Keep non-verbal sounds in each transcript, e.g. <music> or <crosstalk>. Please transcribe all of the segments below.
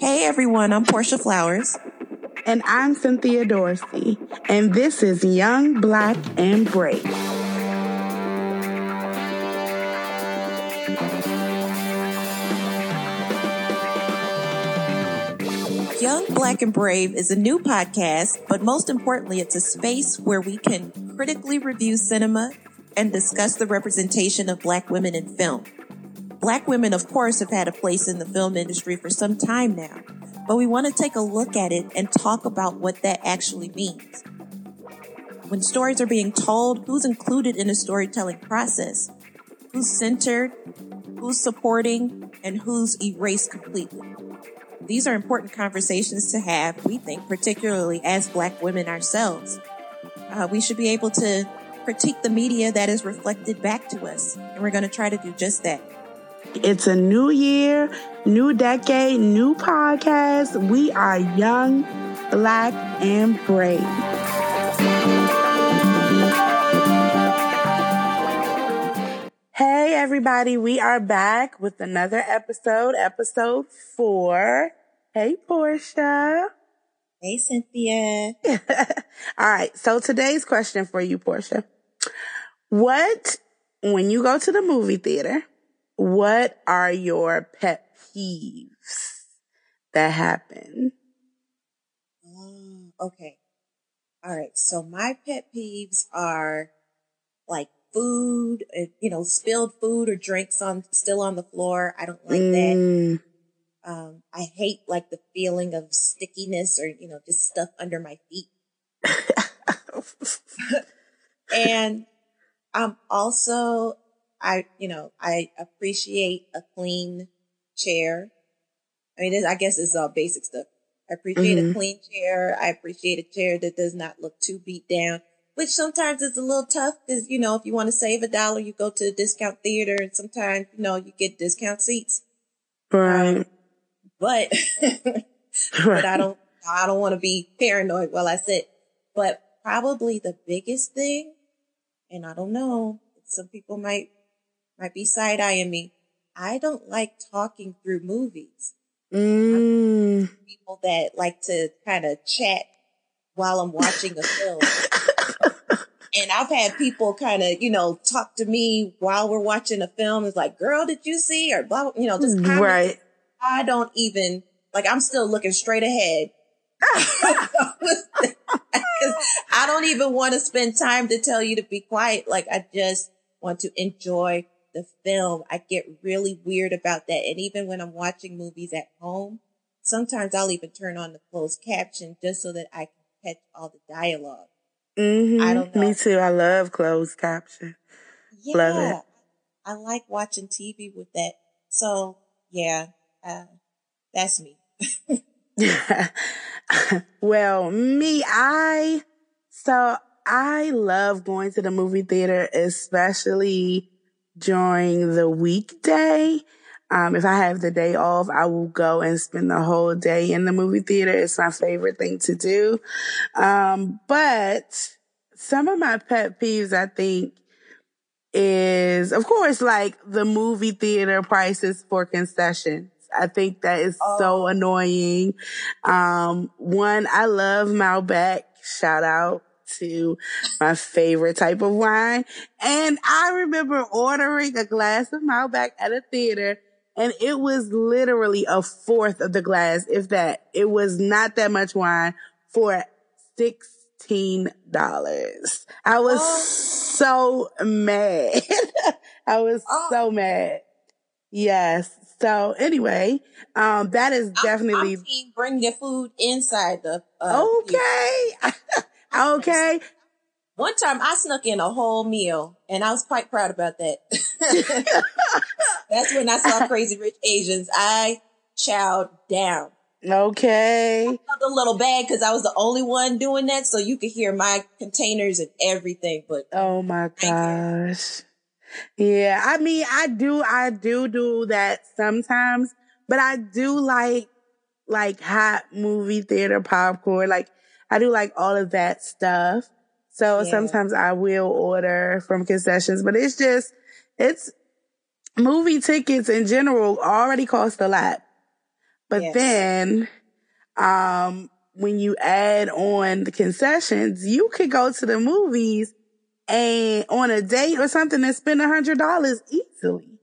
Hey everyone, I'm Portia Flowers. And I'm Cynthia Dorsey. And this is Young, Black, and Brave. Young, Black, and Brave is a new podcast, but most importantly, it's a space where we can critically review cinema and discuss the representation of Black women in film. Black women, of course, have had a place in the film industry for some time now, but we want to take a look at it and talk about what that actually means. When stories are being told, who's included in the storytelling process? Who's centered? Who's supporting? And who's erased completely? These are important conversations to have, we think, particularly as Black women ourselves. Uh, we should be able to critique the media that is reflected back to us, and we're going to try to do just that. It's a new year, new decade, new podcast. We are young, black, and brave. Hey, everybody, we are back with another episode, episode four. Hey, Portia. Hey, Cynthia. <laughs> All right. So today's question for you, Portia. What, when you go to the movie theater, what are your pet peeves that happen? Oh, okay. All right. So my pet peeves are like food, uh, you know, spilled food or drinks on still on the floor. I don't like mm. that. Um, I hate like the feeling of stickiness or, you know, just stuff under my feet. <laughs> <laughs> and I'm also I, you know, I appreciate a clean chair. I mean, this, I guess it's all basic stuff. I appreciate mm-hmm. a clean chair. I appreciate a chair that does not look too beat down, which sometimes is a little tough because, you know, if you want to save a dollar, you go to a discount theater and sometimes, you know, you get discount seats. Right. Um, but, <laughs> but I don't, I don't want to be paranoid while I sit. But probably the biggest thing, and I don't know, some people might might be side eyeing me. I don't like talking through movies. Mm. People that like to kind of chat while I'm watching a film. <laughs> and I've had people kind of, you know, talk to me while we're watching a film. It's like, girl, did you see? Or blah, you know, just. Right. I don't even, like, I'm still looking straight ahead. <laughs> I don't even want to spend time to tell you to be quiet. Like, I just want to enjoy the film, I get really weird about that. And even when I'm watching movies at home, sometimes I'll even turn on the closed caption just so that I can catch all the dialog mm-hmm. I don't know. Me too. I love closed caption. Yeah. Love it. I like watching TV with that. So yeah, uh, that's me. <laughs> well, me, I, so I love going to the movie theater, especially during the weekday. Um, if I have the day off, I will go and spend the whole day in the movie theater. It's my favorite thing to do. Um, but some of my pet peeves, I think, is of course like the movie theater prices for concessions. I think that is oh. so annoying. Um, one, I love Malbec. Shout out to my favorite type of wine. And I remember ordering a glass of Malbec at a theater and it was literally a fourth of the glass, if that. It was not that much wine for $16. I was oh. so mad. <laughs> I was oh. so mad. Yes. So anyway, um, that is definitely. I'm, I'm bring your food inside the. Uh, okay. <laughs> Okay. One time I snuck in a whole meal and I was quite proud about that. <laughs> That's when I saw Crazy Rich Asians. I chowed down. Okay. I felt a little bad because I was the only one doing that, so you could hear my containers and everything. But oh my gosh, yeah. I mean, I do, I do do that sometimes, but I do like like hot movie theater popcorn. Like I do like all of that stuff. So yeah. sometimes I will order from concessions, but it's just, it's movie tickets in general already cost a lot. But yes. then, um, when you add on the concessions, you could go to the movies and on a date or something and spend a hundred dollars easily.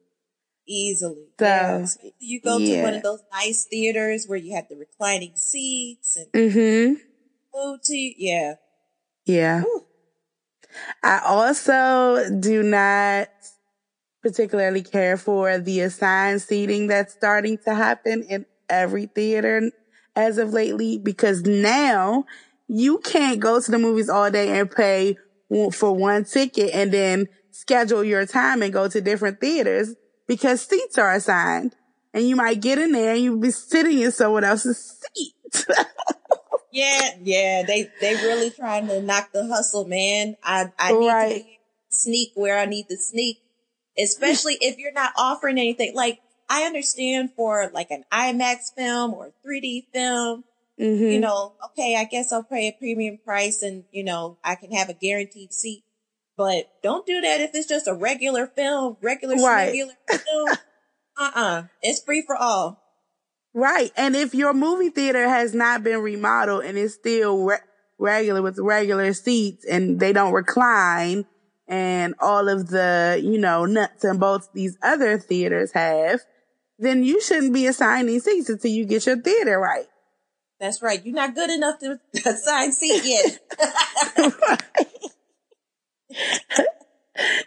Easily. So, yeah. you go yeah. to one of those nice theaters where you have the reclining seats and mm-hmm. Food to you. Yeah. Yeah. Ooh. I also do not particularly care for the assigned seating that's starting to happen in every theater as of lately because now you can't go to the movies all day and pay for one ticket and then schedule your time and go to different theaters because seats are assigned and you might get in there and you'll be sitting in someone else's <laughs> seat. <laughs> yeah, yeah, they they really trying to knock the hustle, man. I I need right. to sneak where I need to sneak, especially if you're not offering anything. Like I understand for like an IMAX film or 3D film, mm-hmm. you know, okay, I guess I'll pay a premium price and you know I can have a guaranteed seat. But don't do that if it's just a regular film, regular right. regular <laughs> film. uh-uh. It's free for all. Right. And if your movie theater has not been remodeled and it's still re- regular with regular seats and they don't recline and all of the, you know, nuts and bolts these other theaters have, then you shouldn't be assigning seats until you get your theater right. That's right. You're not good enough to <laughs> assign seat yet. <laughs>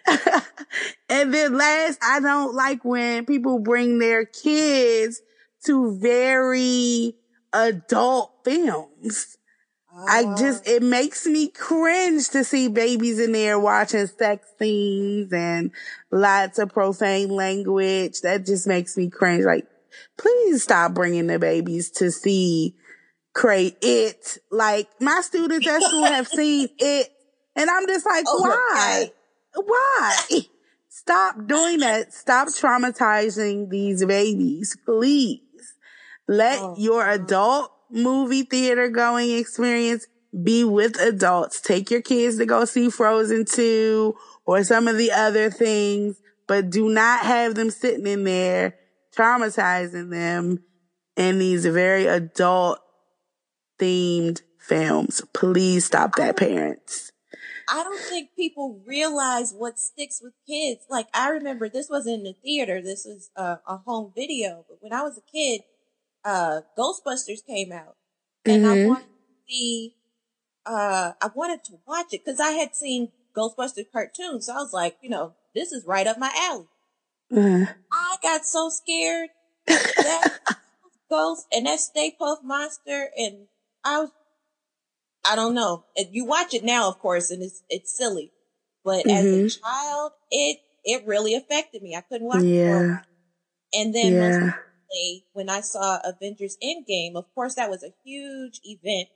<laughs> and then last, I don't like when people bring their kids to very adult films. I oh, just, it makes me cringe to see babies in there watching sex scenes and lots of profane language. That just makes me cringe. Like, please stop bringing the babies to see create it. Like my students at school have <laughs> seen it and I'm just like, oh, why? Why? Stop doing that. Stop traumatizing these babies, please. Let oh, your adult movie theater going experience be with adults. Take your kids to go see Frozen 2 or some of the other things, but do not have them sitting in there traumatizing them in these very adult themed films. Please stop that, parents. I don't think people realize what sticks with kids. Like I remember this wasn't in the theater. This was uh, a home video. But when I was a kid, uh, Ghostbusters came out and mm-hmm. I wanted to see, uh, I wanted to watch it because I had seen Ghostbusters cartoons. So I was like, you know, this is right up my alley. Mm-hmm. I got so scared <laughs> that ghost and that Stay Puft monster and I was I don't know. You watch it now, of course, and it's it's silly, but mm-hmm. as a mm-hmm. child, it it really affected me. I couldn't watch yeah. it. And then yeah. Recently, when I saw Avengers Endgame, of course, that was a huge event.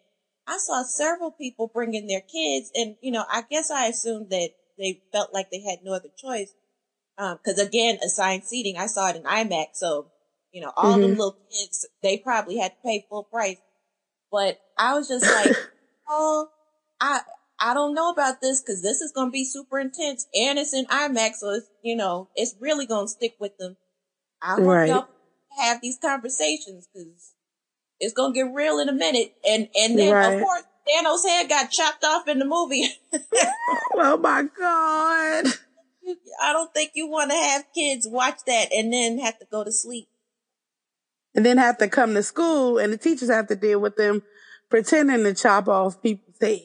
I saw several people bringing their kids, and you know, I guess I assumed that they felt like they had no other choice. Because um, again, assigned seating, I saw it in IMAX, so you know, all mm-hmm. them little kids, they probably had to pay full price. But I was just like. <laughs> oh, I I don't know about this because this is going to be super intense and it's in IMAX, so it's you know it's really going to stick with them. I hope right. y'all have these conversations because it's going to get real in a minute, and and then right. of course Thanos' head got chopped off in the movie. <laughs> oh my god! <laughs> I don't think you want to have kids watch that and then have to go to sleep. And then have to come to school and the teachers have to deal with them pretending to chop off people's heads.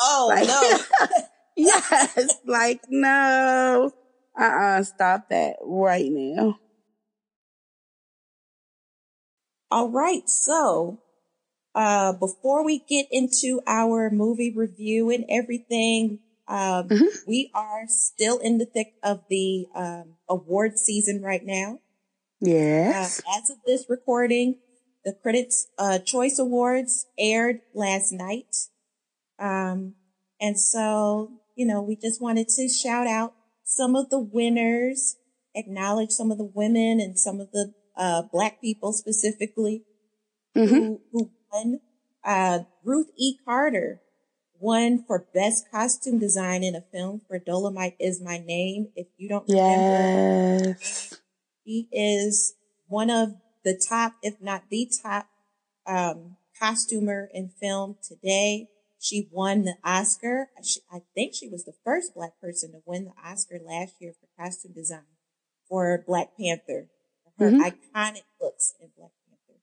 Oh like, no. <laughs> yes. Like, no. Uh-uh. Stop that right now. All right. So, uh, before we get into our movie review and everything, um, mm-hmm. we are still in the thick of the, um, award season right now. Yes. Uh, as of this recording, the Critics' uh, Choice Awards aired last night. Um, and so, you know, we just wanted to shout out some of the winners, acknowledge some of the women and some of the uh, black people specifically mm-hmm. who, who won. Uh, Ruth E. Carter won for best costume design in a film for Dolemite is my name. If you don't remember, yes. she is one of the top, if not the top, um, costumer in film today. She won the Oscar. She, I think she was the first black person to win the Oscar last year for costume design for Black Panther. Her mm-hmm. iconic looks in Black Panther.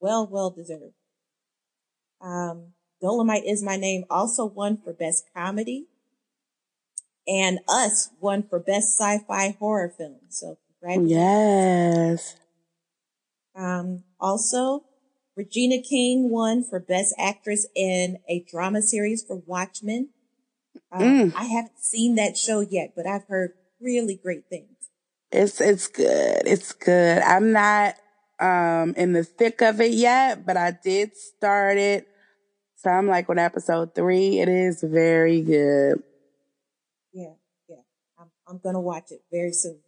Well, well deserved. Um, Dolemite is my name also won for best comedy and us won for best sci-fi horror film. So Yes. Um, also Regina King won for best actress in a drama series for Watchmen. Um, mm. I haven't seen that show yet, but I've heard really great things. It's, it's good. It's good. I'm not, um, in the thick of it yet, but I did start it. So I'm like on episode three. It is very good. Yeah. Yeah. I'm, I'm going to watch it very soon.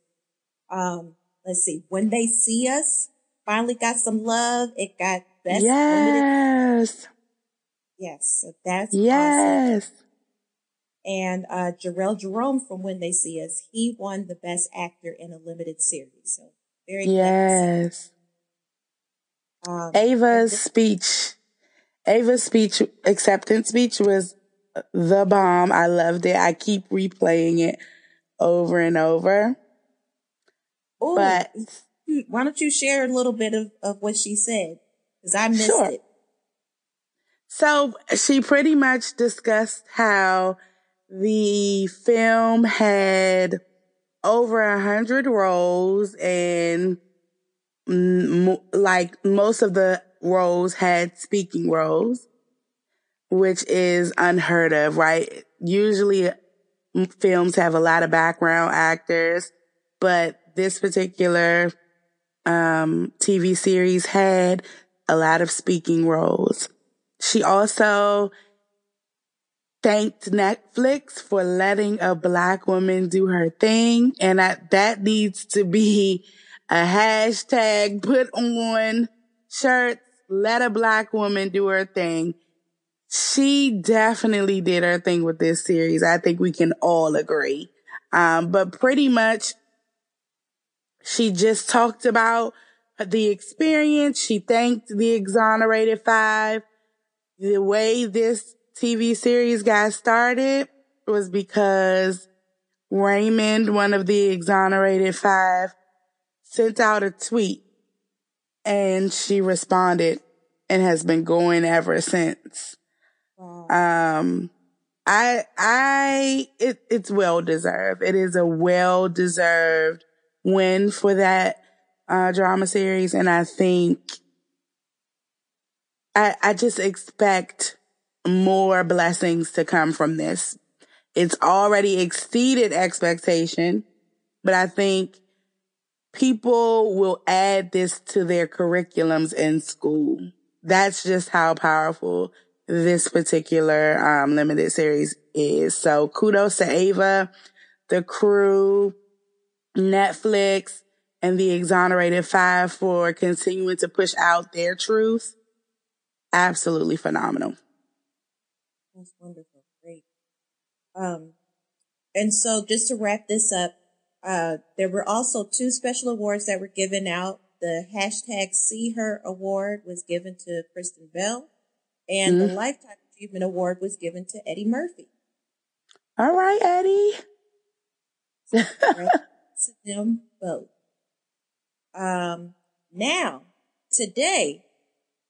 Um, let's see. When they see us, finally got some love. It got best. Yes. Limited. Yes. So that's yes. Awesome. And uh, Jharrel Jerome from When They See Us, he won the best actor in a limited series. So very yes. Um, Ava's this- speech, Ava's speech, acceptance speech was the bomb. I loved it. I keep replaying it over and over. Ooh, but <laughs> why don't you share a little bit of, of what she said? Because I missed sure. it. So she pretty much discussed how the film had over a hundred roles and m- like most of the roles had speaking roles, which is unheard of, right? Usually films have a lot of background actors, but this particular um, TV series had a lot of speaking roles. She also thanked Netflix for letting a black woman do her thing. And that, that needs to be a hashtag put on shirts. Let a black woman do her thing. She definitely did her thing with this series. I think we can all agree. Um, but pretty much she just talked about the experience. She thanked the exonerated five. The way this TV series got started was because Raymond, one of the exonerated five, sent out a tweet and she responded and has been going ever since. Wow. Um, I, I, it, it's well deserved. It is a well deserved win for that uh, drama series. And I think I, I just expect more blessings to come from this. It's already exceeded expectation, but I think people will add this to their curriculums in school. That's just how powerful this particular um, limited series is. So kudos to Ava, the crew, Netflix and the exonerated five for continuing to push out their truth. Absolutely phenomenal. That's wonderful. Great. Um, and so just to wrap this up, uh, there were also two special awards that were given out. The hashtag See Her Award was given to Kristen Bell and mm-hmm. the Lifetime Achievement Award was given to Eddie Murphy. All right, Eddie. <laughs> to them both. Um, now, today,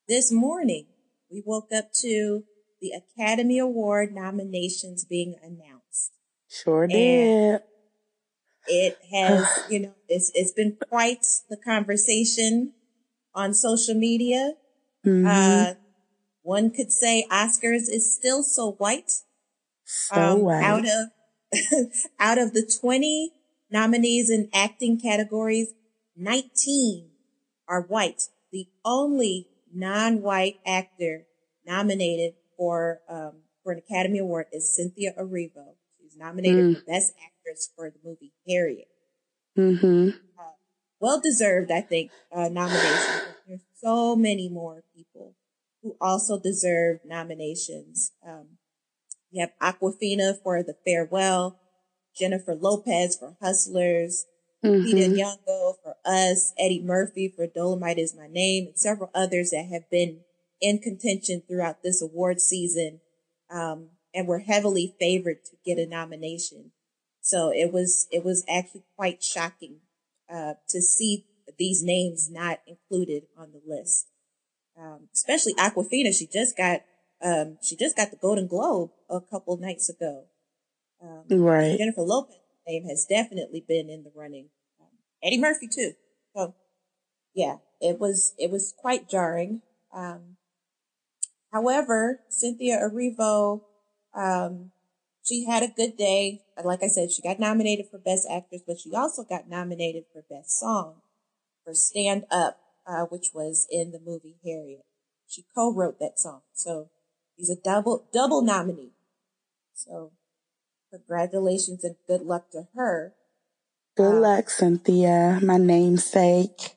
this morning, we woke up to the Academy Award nominations being announced. Sure did. it has, <sighs> you know, it's, it's been quite the conversation on social media. Mm-hmm. Uh, one could say Oscars is still so white. So um, white. Out of, <laughs> out of the 20 Nominees in acting categories, 19 are white. The only non-white actor nominated for um, for an Academy Award is Cynthia Erivo. She's nominated mm. for Best Actress for the movie Harriet. Mm-hmm. Uh, well deserved, I think, uh, nomination. There's so many more people who also deserve nominations. Um, you have Awkwafina for The Farewell. Jennifer Lopez for Hustlers, mm-hmm. Lupita Nyong'o for Us, Eddie Murphy for Dolemite is My Name, and several others that have been in contention throughout this award season, um, and were heavily favored to get a nomination. So it was it was actually quite shocking uh, to see these names not included on the list. Um, especially Awkwafina. she just got um, she just got the Golden Globe a couple nights ago. Um, right. Jennifer Lopez name has definitely been in the running. Um, Eddie Murphy too. So yeah, it was it was quite jarring. Um, however, Cynthia Erivo, um, she had a good day. Like I said, she got nominated for Best Actress, but she also got nominated for Best Song for Stand Up, uh, which was in the movie Harriet. She co-wrote that song. So he's a double, double nominee. So congratulations and good luck to her. Good um, luck, Cynthia, my namesake.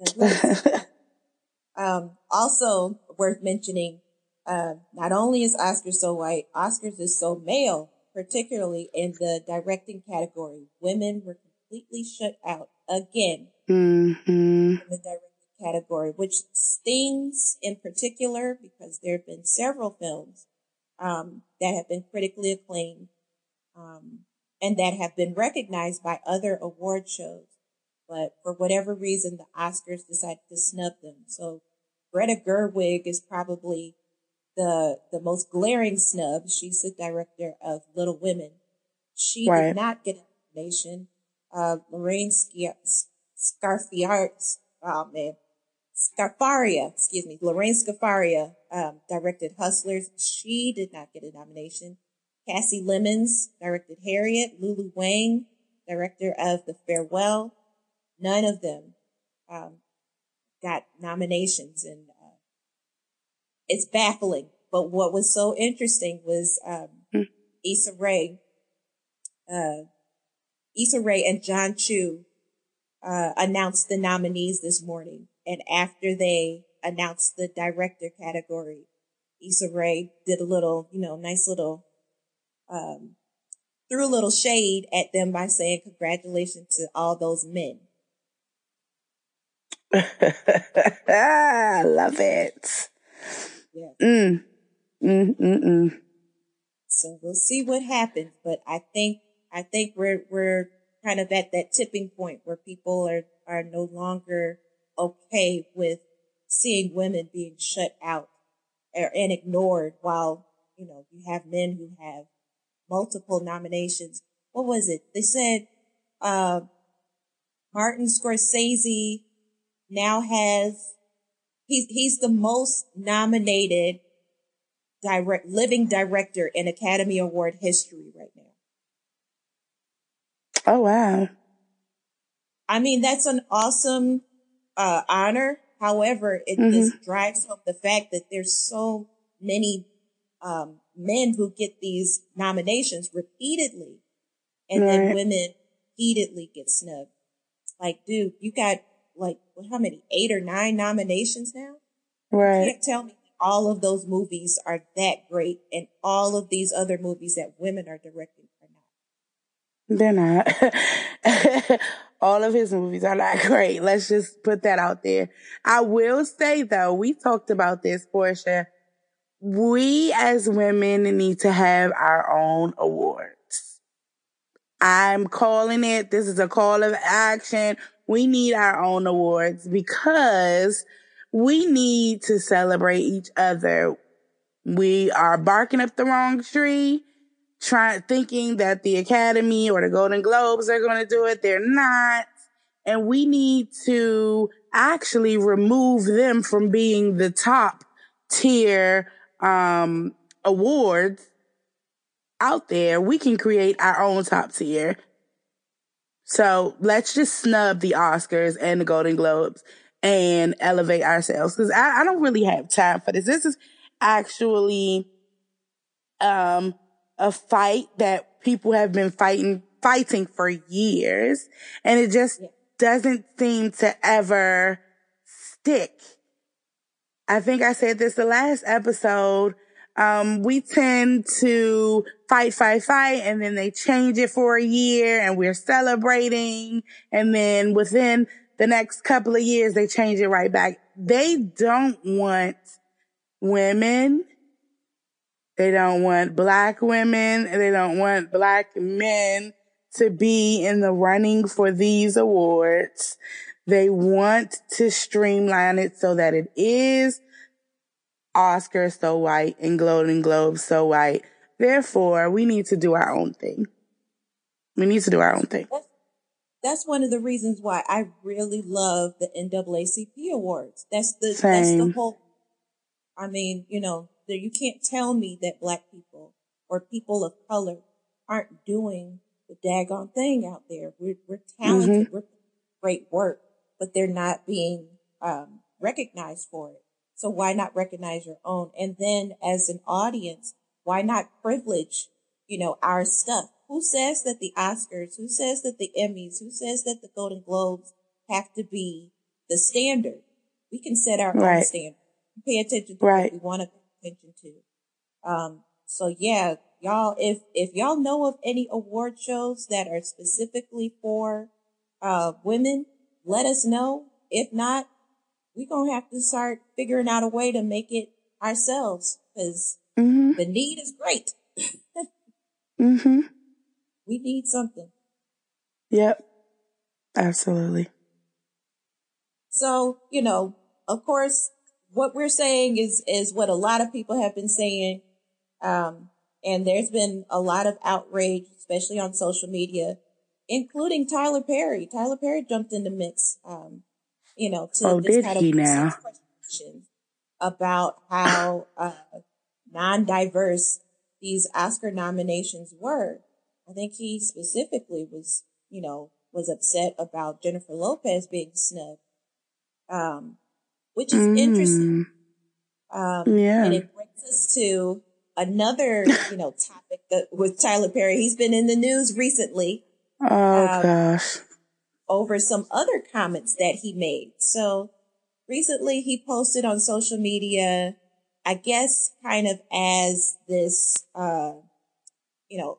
<laughs> um, also worth mentioning, uh, not only is Oscar so white, Oscars is so male, particularly in the directing category. Women were completely shut out again mm-hmm. in the directing category, which stings in particular because there have been several films um, that have been critically acclaimed um, and that have been recognized by other award shows. But for whatever reason, the Oscars decided to snub them. So Greta Gerwig is probably the the most glaring snub. She's the director of Little Women. She right. did not get a nomination. Uh, Lorraine Scarfiart, oh man, Scafaria, excuse me, Lorraine Scafaria, um, directed Hustlers. She did not get a nomination. Kasi Lemmons directed Harriet. Lulu Wang, director of The Farewell. None of them um, got nominations, and uh, it's baffling. But what was so interesting was um, mm. Issa Rae, uh, Issa Rae, and John Cho uh, announced the nominees this morning, and after they announced the director category, Issa Rae did a little, you know, nice little um, threw a little shade at them by saying congratulations to all those men. I love it. Yeah. Mm. Mm, mm, mm. So we'll see what happens, but I think I think we're we're kind of at that tipping point where people are are no longer okay with seeing women being shut out or, and ignored while you know you have men who have multiple nominations. What was it? They said, uh, Martin Scorsese now has, he's, he's the most nominated direct, living director in Academy Award history right now. Oh, wow. I mean, that's an awesome, uh, honor. However, it mm-hmm. just drives home the fact that there's so many, um, men who get these nominations repeatedly and right. then women repeatedly get snubbed. Like, dude, you got like, how many? Eight or nine nominations now? Right. You can't tell me all of those movies are that great and all of these other movies that women are directing are not. They're not. <laughs> all of his movies are not <laughs> great. Let's just put that out there. I will say though, we talked about this, Portia, we as women need to have our own awards. I'm calling it, this is a call of action. We need our own awards because we need to celebrate each other. We are barking up the wrong tree, trying, thinking that the Academy or the Golden Globes are going to do it. They're not. And we need to actually remove them from being the top tier um, awards out there, we can create our own top tier. So let's just snub the Oscars and the Golden Globes and elevate ourselves because I, I, don't really have time for this. This is actually um, a fight that people have been fighting fighting for years, and it just doesn't seem to ever stick. I think I said this the last episode. Um, we tend to fight, fight, fight, and then they change it for a year and we're celebrating. And then within the next couple of years, they change it right back. They don't want women. They don't want black women. They don't want black men to be in the running for these awards. They want to streamline it so that it is Oscar so white and Golden Globe so white. Therefore, we need to do our own thing. We need to do our own thing. That's, that's one of the reasons why I really love the NAACP awards. That's the Same. that's the whole. I mean, you know, there you can't tell me that black people or people of color aren't doing the daggone thing out there. We're we're talented. Mm-hmm. We're great work, but they're not being um, recognized for it. So why not recognize your own? And then as an audience, why not privilege, you know, our stuff? Who says that the Oscars, who says that the Emmys, who says that the Golden Globes have to be the standard? We can set our right. own standard. Pay attention to right. what we want to pay attention to. Um, so yeah, y'all, if, if y'all know of any award shows that are specifically for, uh, women, let us know. If not, we're going to have to start figuring out a way to make it ourselves because mm-hmm. the need is great. mm-hmm. We need something. Yep. Absolutely. So, you know, of course, what we're saying is, is what a lot of people have been saying. Um, and there's been a lot of outrage, especially on social media, including Tyler Perry. Tyler Perry jumped in the mix. Um, you know, to oh, this kind of now? about how uh, non-diverse these Oscar nominations were. I think he specifically was, you know, was upset about Jennifer Lopez being snubbed, um, which is mm. interesting. Um, yeah. And it brings us to another, you know, topic that, with Tyler Perry. He's been in the news recently. Oh um, gosh over some other comments that he made. So recently he posted on social media, I guess kind of as this, uh, you know,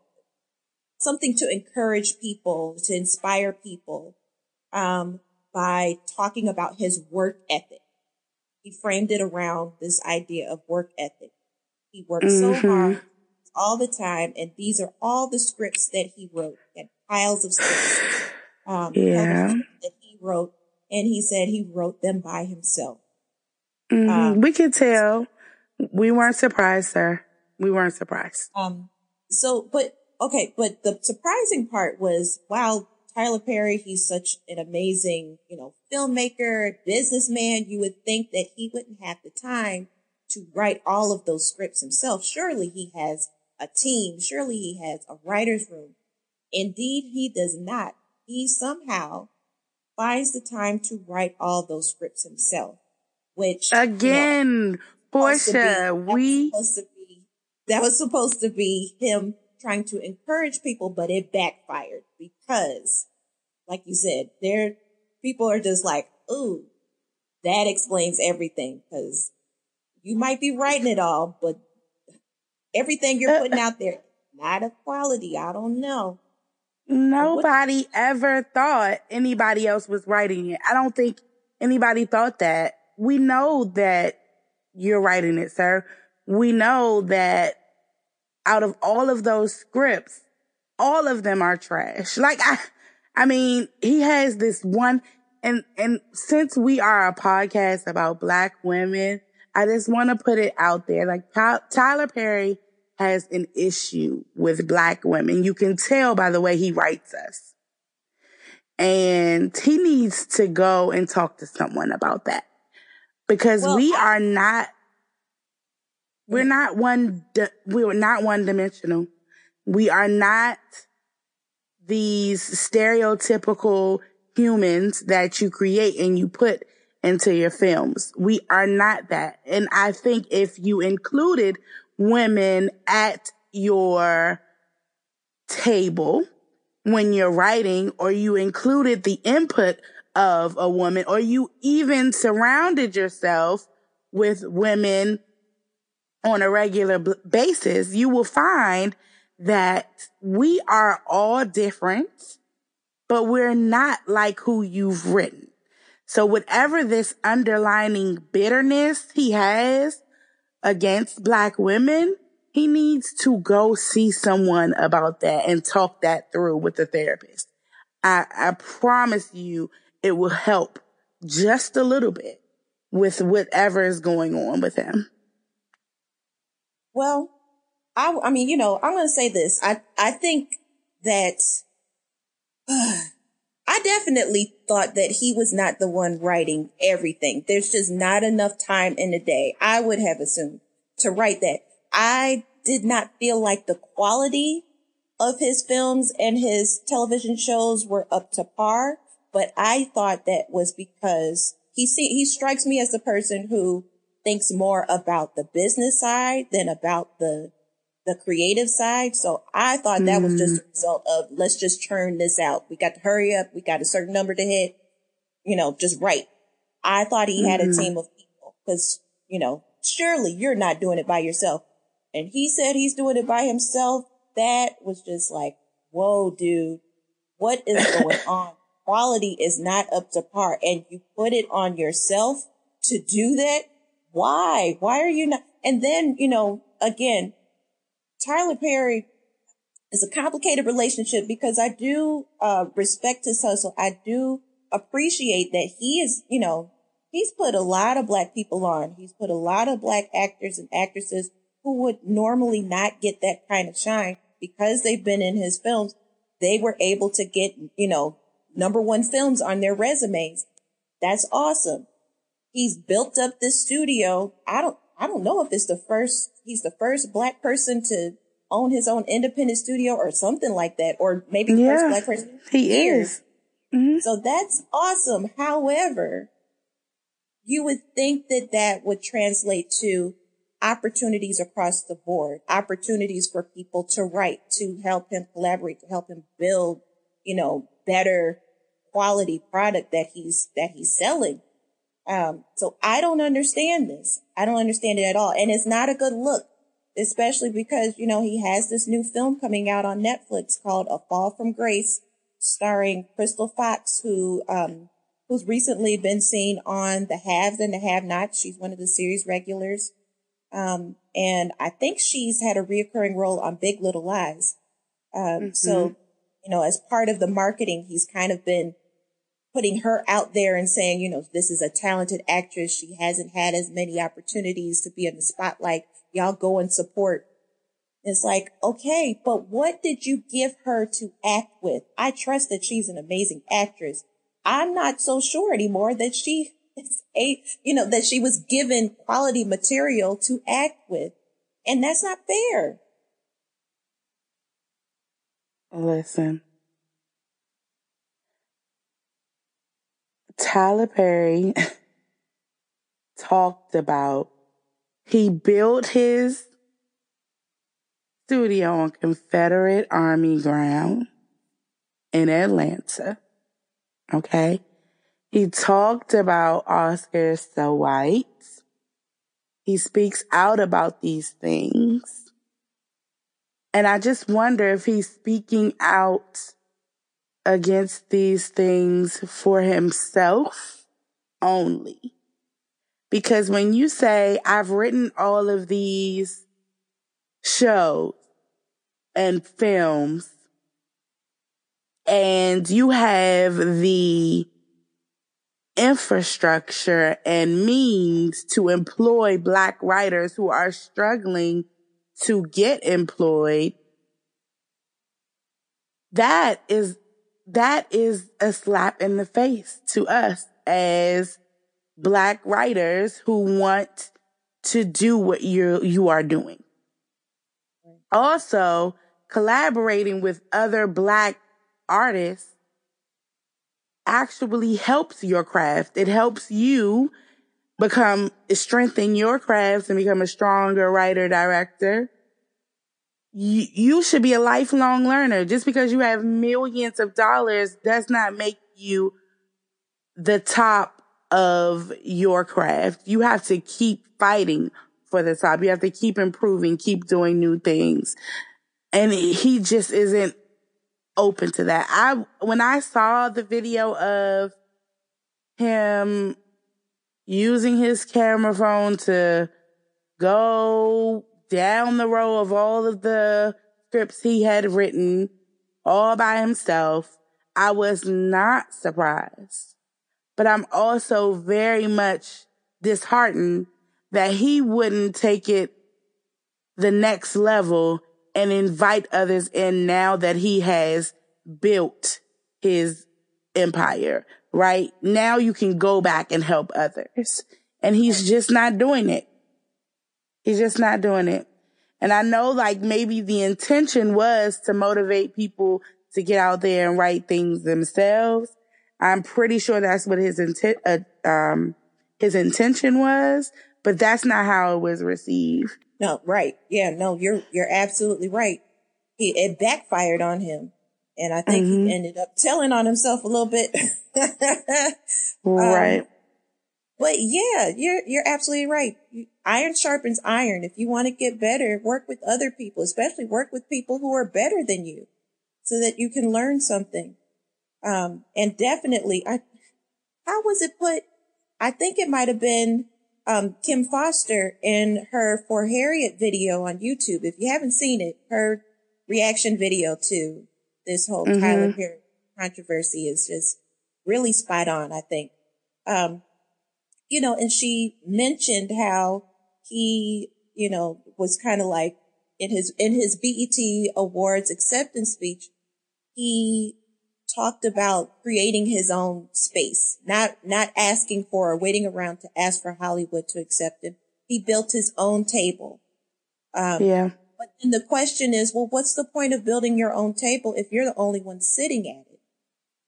something to encourage people, to inspire people, um, by talking about his work ethic. He framed it around this idea of work ethic. He worked mm-hmm. so hard all the time, and these are all the scripts that he wrote. Had piles of scripts <sighs> <laughs> um, yeah. that he wrote, and he said he wrote them by himself. Mm-hmm. Um, we could tell. We weren't surprised, sir. We weren't surprised. Um, so, but okay, but the surprising part was, wow, Tyler Perry, he's such an amazing, you know, filmmaker, businessman. You would think that he wouldn't have the time to write all of those scripts himself. Surely he has a team. Surely he has a writer's room. Indeed, he does not he somehow finds the time to write all those scripts himself, which again, you know, Portia, we be, that was supposed to be him trying to encourage people, but it backfired because, like you said, there people are just like, "Ooh, that explains everything." Because you might be writing it all, but everything you're uh, putting out there not of quality. I don't know. Nobody ever thought anybody else was writing it. I don't think anybody thought that. We know that you're writing it, sir. We know that out of all of those scripts, all of them are trash. Like I, I mean, he has this one, and, and since we are a podcast about black women, I just want to put it out there. Like Tyler Perry has an issue with black women. You can tell by the way he writes us. And he needs to go and talk to someone about that because well, we are not, we're not one, we're not one dimensional. We are not these stereotypical humans that you create and you put into your films. We are not that. And I think if you included women at your table when you're writing or you included the input of a woman or you even surrounded yourself with women on a regular b- basis, you will find that we are all different, but we're not like who you've written. So whatever this underlining bitterness he has against black women, he needs to go see someone about that and talk that through with the therapist. I, I promise you it will help just a little bit with whatever is going on with him. Well, I, I mean, you know, I'm going to say this. I, I think that uh, <sighs> I definitely thought that he was not the one writing everything. There's just not enough time in the day. I would have assumed to write that. I did not feel like the quality of his films and his television shows were up to par, but I thought that was because he see, he strikes me as the person who thinks more about the business side than about the the creative side. So I thought that mm. was just a mm. result of let's just churn this out. We got to hurry up. We got a certain number to hit, you know, just right. I thought he had mm-hmm. a team of people because, you know, surely you're not doing it by yourself. And he said he's doing it by himself. That was just like, whoa, dude, what is going <laughs> on? Quality is not up to par and you put it on yourself to do that. Why? Why are you not? And then, you know, again, Tyler Perry is a complicated relationship because I do uh, respect his hustle. I do appreciate that he is, you know, he's put a lot of black people on. He's put a lot of black actors and actresses who would normally not get that kind of shine because they've been in his films. They were able to get, you know, number one films on their resumes. That's awesome. He's built up this studio. I don't, I don't know if it's the first, he's the first black person to own his own independent studio or something like that, or maybe the yeah, first black person. He is. Mm-hmm. So that's awesome. However, you would think that that would translate to opportunities across the board, opportunities for people to write, to help him collaborate, to help him build, you know, better quality product that he's, that he's selling. Um, so I don't understand this. I don't understand it at all. And it's not a good look, especially because, you know, he has this new film coming out on Netflix called A Fall from Grace, starring Crystal Fox, who, um, who's recently been seen on The Haves and the Have Nots. She's one of the series regulars. Um, and I think she's had a reoccurring role on Big Little Lies. Um, mm-hmm. so, you know, as part of the marketing, he's kind of been putting her out there and saying, you know, this is a talented actress. She hasn't had as many opportunities to be in the spotlight. Y'all go and support. It's like, okay, but what did you give her to act with? I trust that she's an amazing actress. I'm not so sure anymore that she is a, you know, that she was given quality material to act with. And that's not fair. Listen, Tyler Perry <laughs> talked about he built his studio on Confederate Army ground in Atlanta. Okay. He talked about Oscar so white. He speaks out about these things. And I just wonder if he's speaking out against these things for himself only. Because when you say, I've written all of these shows and films, and you have the infrastructure and means to employ black writers who are struggling to get employed, that is that is a slap in the face to us as black writers who want to do what you you are doing. Also, collaborating with other black artists actually helps your craft. It helps you become strengthen your craft and become a stronger writer director you, you should be a lifelong learner. Just because you have millions of dollars does not make you the top of your craft. You have to keep fighting for the top. You have to keep improving, keep doing new things. And he just isn't open to that. I, when I saw the video of him using his camera phone to go down the row of all of the scripts he had written all by himself, I was not surprised. But I'm also very much disheartened that he wouldn't take it the next level and invite others in now that he has built his empire, right? Now you can go back and help others. And he's just not doing it. He's just not doing it. And I know like maybe the intention was to motivate people to get out there and write things themselves. I'm pretty sure that's what his intent, uh, um, his intention was, but that's not how it was received. No, right. Yeah, no, you're, you're absolutely right. He, it backfired on him. And I think mm-hmm. he ended up telling on himself a little bit. <laughs> Um, right. But yeah, you're, you're absolutely right. Iron sharpens iron. If you want to get better, work with other people, especially work with people who are better than you so that you can learn something. Um, and definitely, I, how was it put? I think it might have been, um, Kim Foster in her For Harriet video on YouTube. If you haven't seen it, her reaction video to this whole mm-hmm. Tyler Perry controversy is just really spot on, I think. Um, you know, and she mentioned how he, you know, was kind of like in his, in his BET awards acceptance speech, he talked about creating his own space, not, not asking for or waiting around to ask for Hollywood to accept him. He built his own table. Um, yeah. But then the question is, well, what's the point of building your own table if you're the only one sitting at it?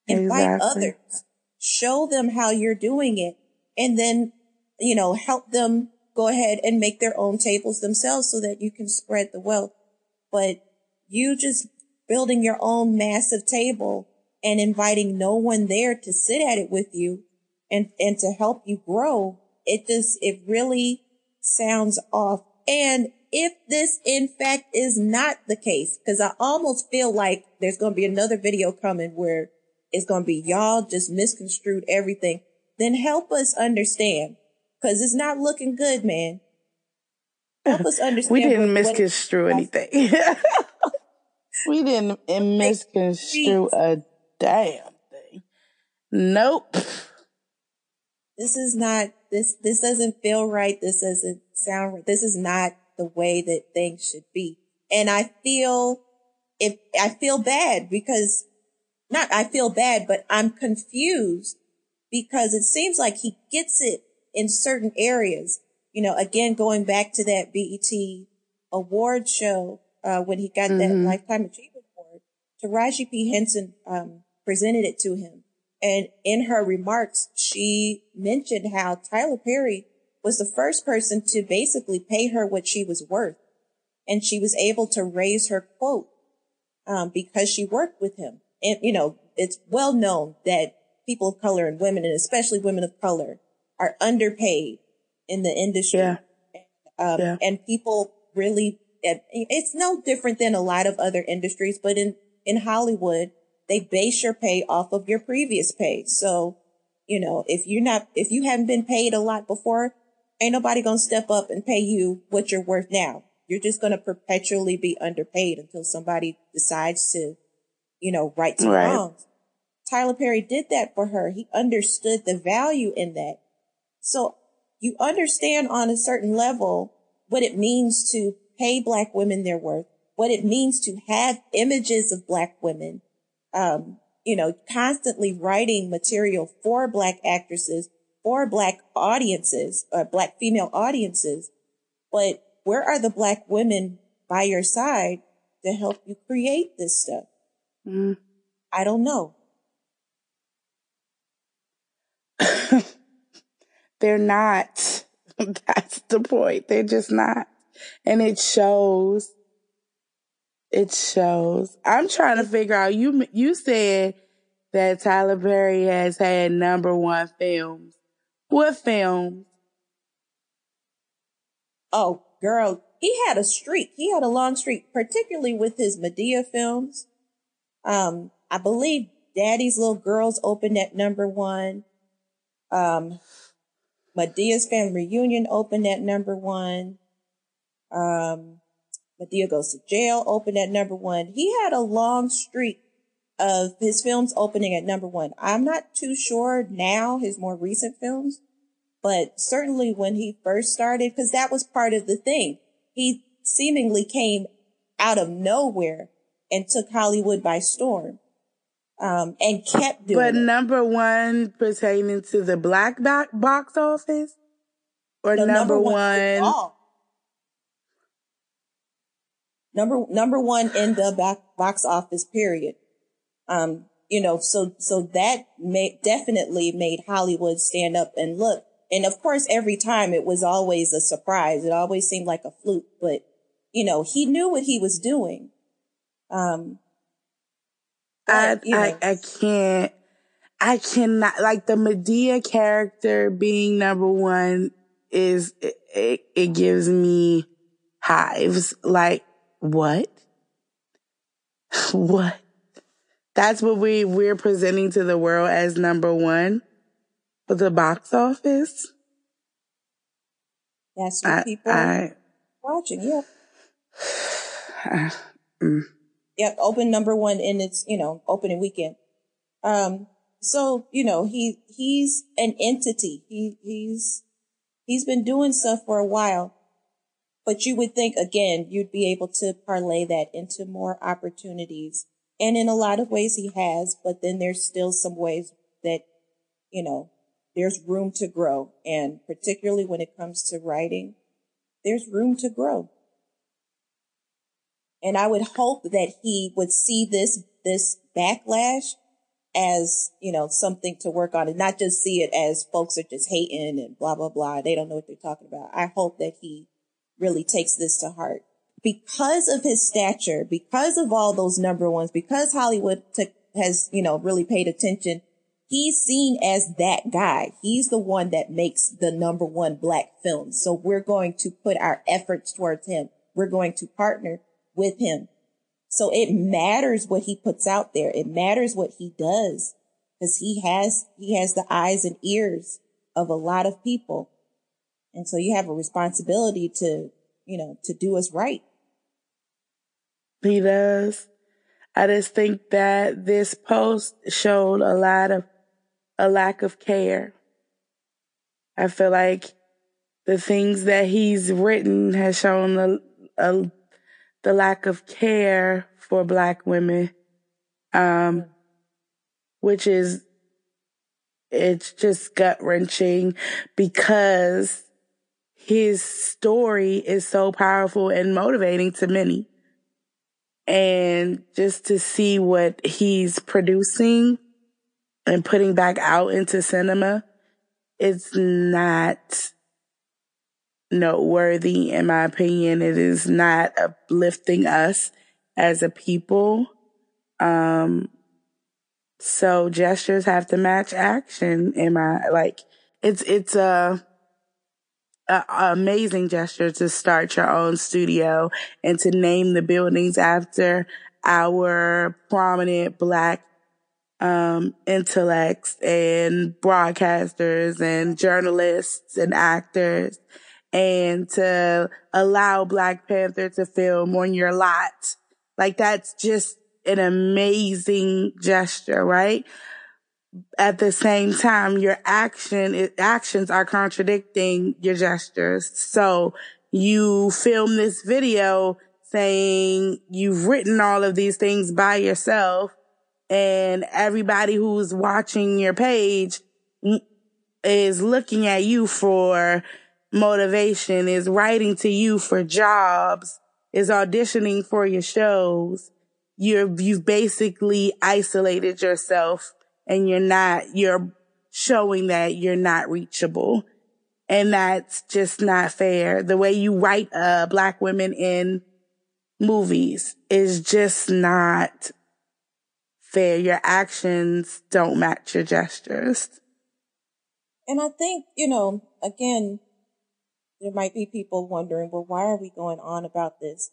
Invite exactly. others. Show them how you're doing it and then, you know, help them go ahead and make their own tables themselves so that you can spread the wealth. But you just building your own massive table and inviting no one there to sit at it with you and, and to help you grow. It just, it really sounds off. And if this in fact is not the case, because I almost feel like there's going to be another video coming where it's going to be y'all just misconstrued everything then help us understand because it's not looking good, man. Help us <laughs> understand. <laughs> we didn't what, misconstrue what anything. we didn't misconstrue a damn thing. Nope. This is not this. This doesn't feel right. This doesn't sound right. This is not the way that things should be. And I feel if I feel bad because not I feel bad, but I'm confused because it seems like he gets it in certain areas. You know, again, going back to that BET award show, uh, when he got mm-hmm. that Lifetime Achievement Award, Taraji P. Henson, um, presented it to him. And in her remarks, she mentioned how Tyler Perry was the first person to basically pay her what she was worth. And she was able to raise her quote, um, because she worked with him. And, you know, it's well known that people of color and women, and especially women of color, are underpaid in the industry. Yeah. Um, yeah. And people really, it's no different than a lot of other industries, but in, in Hollywood, they base your pay off of your previous pay. So, you know, if you're not, if you haven't been paid a lot before, ain't nobody going to step up and pay you what you're worth now. You're just going to perpetually be underpaid until somebody decides to, you know, right some right. wrongs. Tyler Perry did that for her. He understood the value in that. So you understand on a certain level what it means to pay black women their worth, what it means to have images of black women, um, you know, constantly writing material for black actresses, for black audiences, uh, black female audiences. But where are the black women by your side to help you create this stuff? Mm. I don't know. <laughs> They're not. <laughs> That's the point. They're just not. And it shows. It shows. I'm trying to figure out, you, you said that Tyler Perry has had number one films. What films? Oh, girl, he had a streak. He had a long streak, particularly with his Madea films. Um, I believe Daddy's Little Girls opened at number one. Um, Madea's Family Reunion opened at number one. Um, Madea Goes to Jail opened at number one. He had a long streak of his films opening at number one. I'm not too sure now his more recent films, but certainly when he first started, because that was part of the thing. He seemingly came out of nowhere and took Hollywood by storm. Um, and kept doing But it. number one pertaining to the black box office? Or no, number, number, one? one number number one in the back box office period. Um, you know, so so that may, definitely made Hollywood stand up and look. And of course, every time it was always a surprise. It always seemed like a fluke, but you know, he knew what he was doing. Um, I, you know. I I can't. I cannot like the Madea character being number one is it, it, it gives me hives. Like what? <laughs> what? That's what we, we're presenting to the world as number one for the box office. That's what I, people I, watching. Yeah. Uh, <sighs> mm. Yep. Open number one in its, you know, opening weekend. Um, so, you know, he, he's an entity. He, he's, he's been doing stuff for a while. But you would think again, you'd be able to parlay that into more opportunities. And in a lot of ways he has, but then there's still some ways that, you know, there's room to grow. And particularly when it comes to writing, there's room to grow. And I would hope that he would see this, this backlash as, you know, something to work on and not just see it as folks are just hating and blah, blah, blah. They don't know what they're talking about. I hope that he really takes this to heart. Because of his stature, because of all those number ones, because Hollywood took, has, you know, really paid attention, he's seen as that guy. He's the one that makes the number one black film. So we're going to put our efforts towards him. We're going to partner with him. So it matters what he puts out there. It matters what he does because he has, he has the eyes and ears of a lot of people. And so you have a responsibility to, you know, to do us right. He does. I just think that this post showed a lot of a lack of care. I feel like the things that he's written has shown a, a, the lack of care for black women, um, which is it's just gut wrenching because his story is so powerful and motivating to many. And just to see what he's producing and putting back out into cinema, it's not noteworthy in my opinion. It is not uplifting us as a people. Um, so gestures have to match action in my, like, it's, it's, a, an amazing gesture to start your own studio and to name the buildings after our prominent black um, intellects and broadcasters and journalists and actors and to allow Black Panther to film on your lot. Like that's just an amazing gesture, right? at the same time, your action, actions are contradicting your gestures. So you film this video saying you've written all of these things by yourself and everybody who's watching your page mm, is looking at you for motivation, is writing to you for jobs, is auditioning for your shows. You're, you've basically isolated yourself and you're not, you're showing that you're not reachable. And that's just not fair. The way you write, uh, black women in movies is just not fair. Your actions don't match your gestures. And I think, you know, again, there might be people wondering, well, why are we going on about this?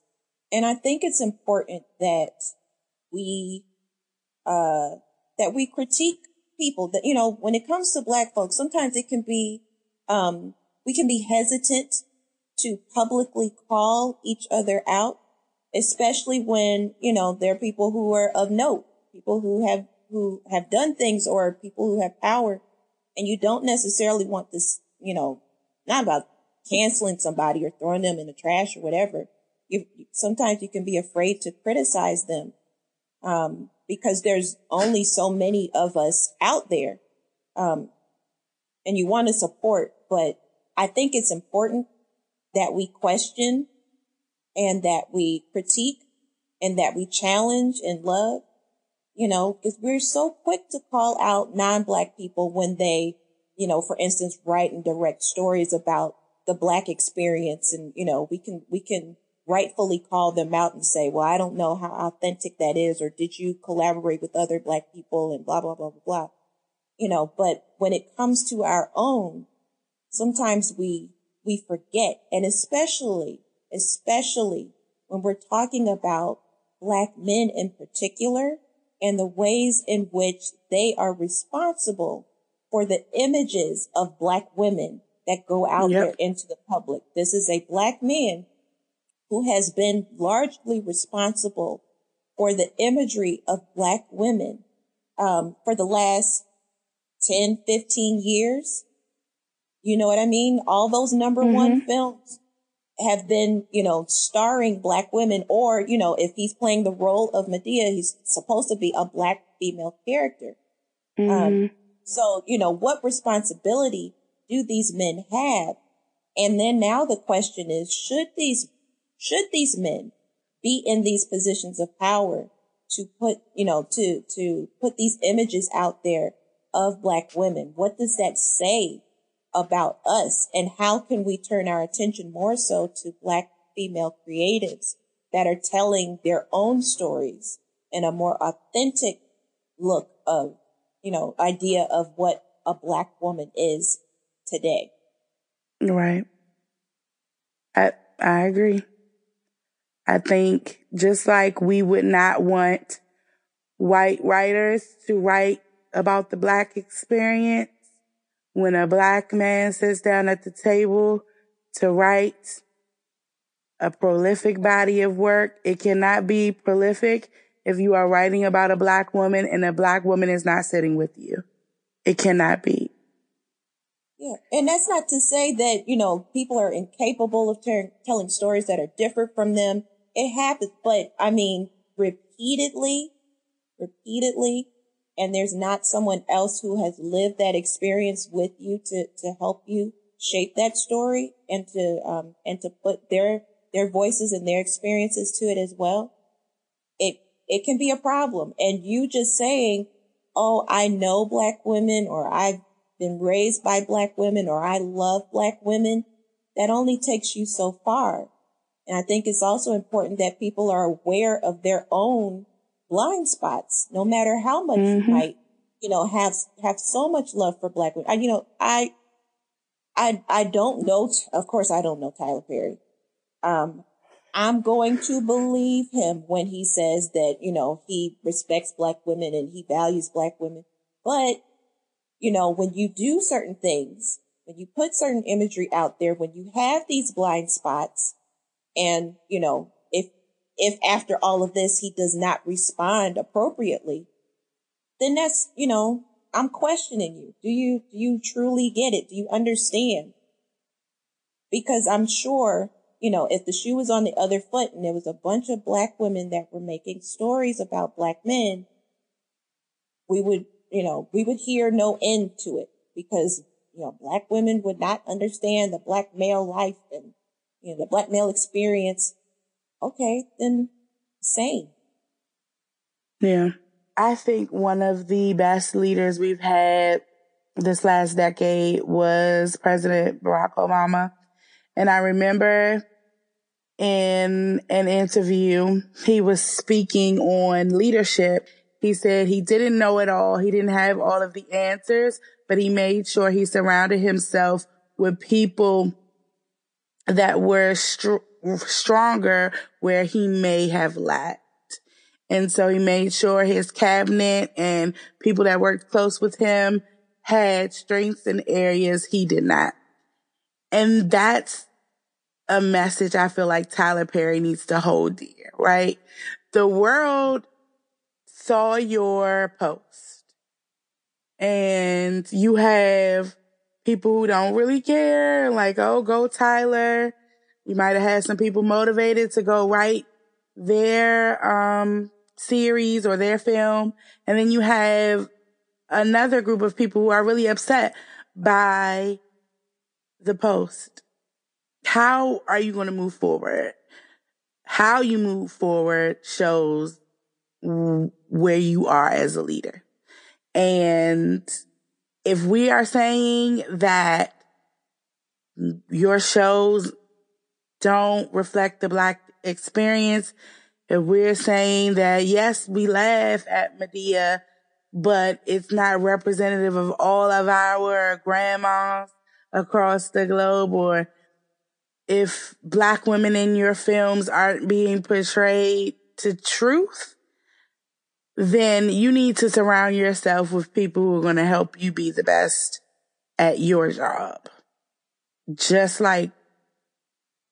And I think it's important that we, uh, that we critique people that, you know, when it comes to black folks, sometimes it can be, um, we can be hesitant to publicly call each other out, especially when, you know, there are people who are of note, people who have, who have done things or people who have power and you don't necessarily want this, you know, not about canceling somebody or throwing them in the trash or whatever. Sometimes you can be afraid to criticize them, um, because there's only so many of us out there. Um, and you want to support, but I think it's important that we question and that we critique and that we challenge and love, you know, because we're so quick to call out non-black people when they, you know, for instance, write and direct stories about the black experience. And, you know, we can, we can rightfully call them out and say, well, I don't know how authentic that is, or did you collaborate with other black people and blah, blah, blah, blah, blah. You know, but when it comes to our own, sometimes we, we forget. And especially, especially when we're talking about black men in particular and the ways in which they are responsible for the images of black women that go out yep. there into the public. This is a black man who has been largely responsible for the imagery of black women um, for the last 10, 15 years. You know what I mean? All those number mm-hmm. one films have been, you know, starring black women or, you know, if he's playing the role of Madea, he's supposed to be a black female character. Um, mm-hmm. Um, so, you know, what responsibility do these men have? And then now the question is, should these, should these men be in these positions of power to put, you know, to, to put these images out there of black women? What does that say about us and how can we turn our attention more so to black female creatives that are telling their own stories in a more authentic look of, you know, idea of what a black woman is today. Right. I I agree. I think just like we would not want white writers to write about the black experience, when a black man sits down at the table to write a prolific body of work, it cannot be prolific if you are writing about a black woman and a black woman is not sitting with you. It cannot be. Yeah. And that's not to say that, you know, people are incapable of ter- telling stories that are different from them. It happens, but I mean, repeatedly, repeatedly, and there's not someone else who has lived that experience with you to, to help you shape that story and to, um, and to put their, their voices and their experiences to it as well. It, it can be a problem. And you just saying, Oh, I know black women or I've been raised by black women or I love black women, that only takes you so far. And I think it's also important that people are aware of their own blind spots, no matter how much mm-hmm. you might, you know, have, have so much love for black women. I, you know, I, I, I don't know, of course I don't know Tyler Perry. Um, I'm going to believe him when he says that, you know, he respects black women and he values black women. But you know, when you do certain things, when you put certain imagery out there, when you have these blind spots and, you know, if, if after all of this, he does not respond appropriately, then that's, you know, I'm questioning you. Do you, do you truly get it? Do you understand? Because I'm sure, you know, if the shoe was on the other foot and there was a bunch of black women that were making stories about black men, we would you know, we would hear no end to it because, you know, black women would not understand the black male life and, you know, the black male experience. Okay, then same. Yeah. I think one of the best leaders we've had this last decade was President Barack Obama. And I remember in an interview, he was speaking on leadership he said he didn't know it all. He didn't have all of the answers, but he made sure he surrounded himself with people that were str- stronger where he may have lacked. And so he made sure his cabinet and people that worked close with him had strengths in areas he did not. And that's a message I feel like Tyler Perry needs to hold dear, right? The world saw your post and you have people who don't really care, like, oh, go Tyler. You might have had some people motivated to go write their um, series or their film. And then you have another group of people who are really upset by the post. How are you going to move forward? How you move forward shows where you are as a leader. And if we are saying that your shows don't reflect the black experience, if we're saying that yes, we laugh at Madea, but it's not representative of all of our grandmas across the globe, or if black women in your films aren't being portrayed to truth, then you need to surround yourself with people who are going to help you be the best at your job. Just like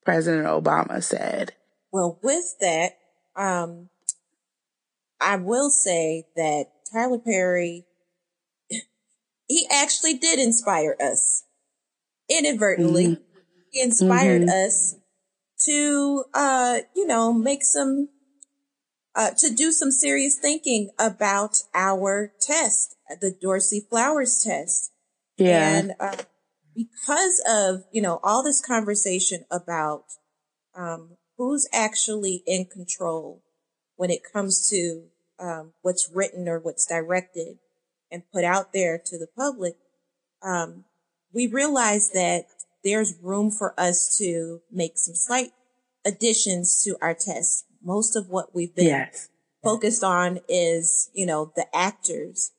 President Obama said. Well, with that, um, I will say that Tyler Perry, <laughs> he actually did inspire us inadvertently. Mm-hmm. He inspired mm-hmm. us to, uh, you know, make some uh, to do some serious thinking about our test, the Dorsey Flowers test. Yeah. And uh, because of, you know, all this conversation about um, who's actually in control when it comes to um, what's written or what's directed and put out there to the public, um, we realize that there's room for us to make some slight additions to our test most of what we've been yes. focused on is, you know, the actors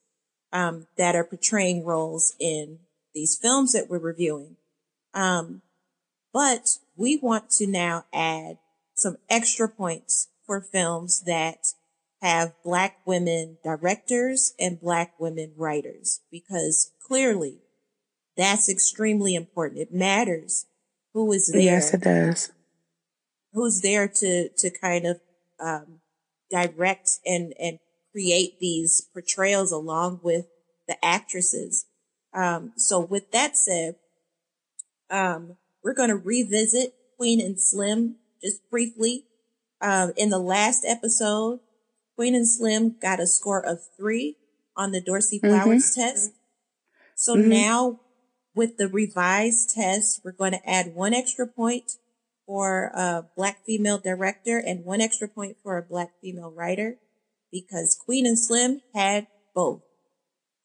um, that are portraying roles in these films that we're reviewing. Um, but we want to now add some extra points for films that have black women directors and black women writers because clearly that's extremely important. It matters who is there. Yes, it does who's there to to kind of um, direct and and create these portrayals along with the actresses. Um, so with that said, um, we're going to revisit Queen and Slim just briefly. Um, in the last episode, Queen and Slim got a score of three on the Dorsey mm-hmm. Flowers mm-hmm. test. So mm-hmm. now with the revised test, we're going to add one extra point for a black female director and one extra point for a black female writer because Queen and Slim had both.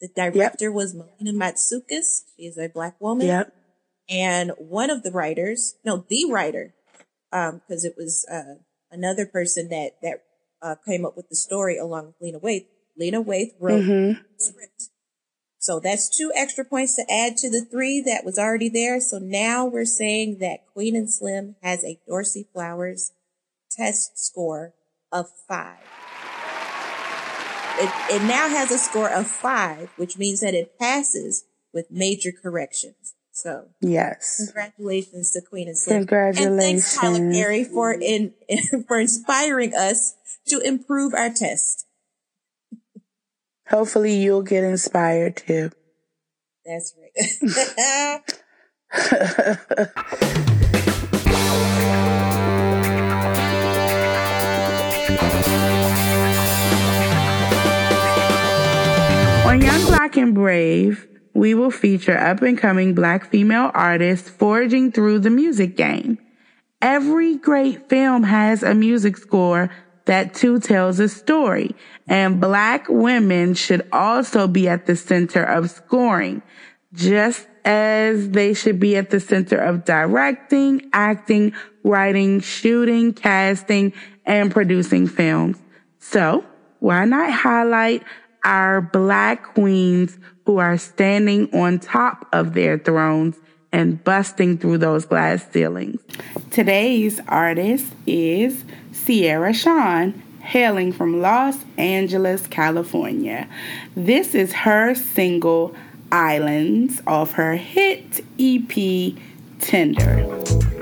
The director yep. was Melina Matsoukas. She is a black woman. Yep. And one of the writers, no, the writer, um, cause it was, uh, another person that, that, uh, came up with the story along with Lena Waithe. Lena Waithe wrote mm-hmm. the script. So that's two extra points to add to the three that was already there. So now we're saying that Queen and Slim has a Dorsey Flowers test score of five. It, it now has a score of five, which means that it passes with major corrections. So yes, congratulations to Queen and Slim. Congratulations, and thanks Tyler Perry for in, <laughs> for inspiring us to improve our test. Hopefully you'll get inspired too. That's right. <laughs> <laughs> On Young Black and Brave, we will feature up and coming black female artists forging through the music game. Every great film has a music score that too tells a story. And black women should also be at the center of scoring, just as they should be at the center of directing, acting, writing, shooting, casting, and producing films. So why not highlight our black queens who are standing on top of their thrones and busting through those glass ceilings. Today's artist is Siaira Shawn, hailing from Los Angeles, California. This is her single Islands off her hit EP Tender.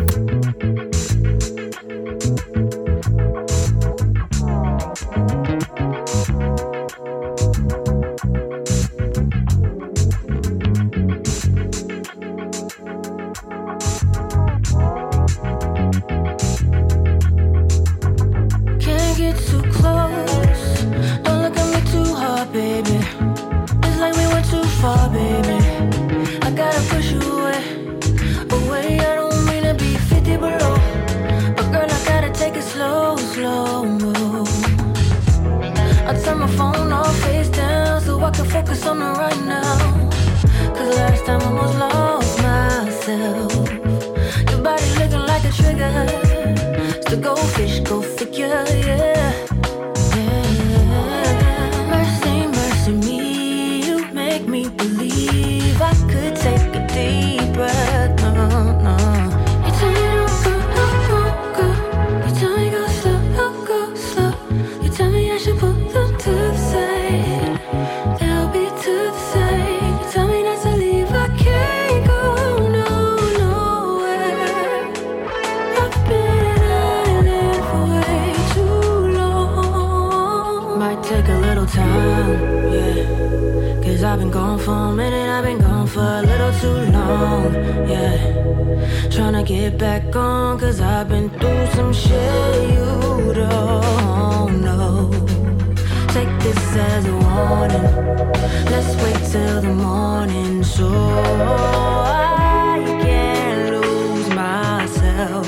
yeah. Cause I've been gone for a minute, I've been gone for a little too long, yeah. Trying to get back on, cause I've been through some shit you don't know. Take this as a warning, let's wait till the morning, so I can lose myself.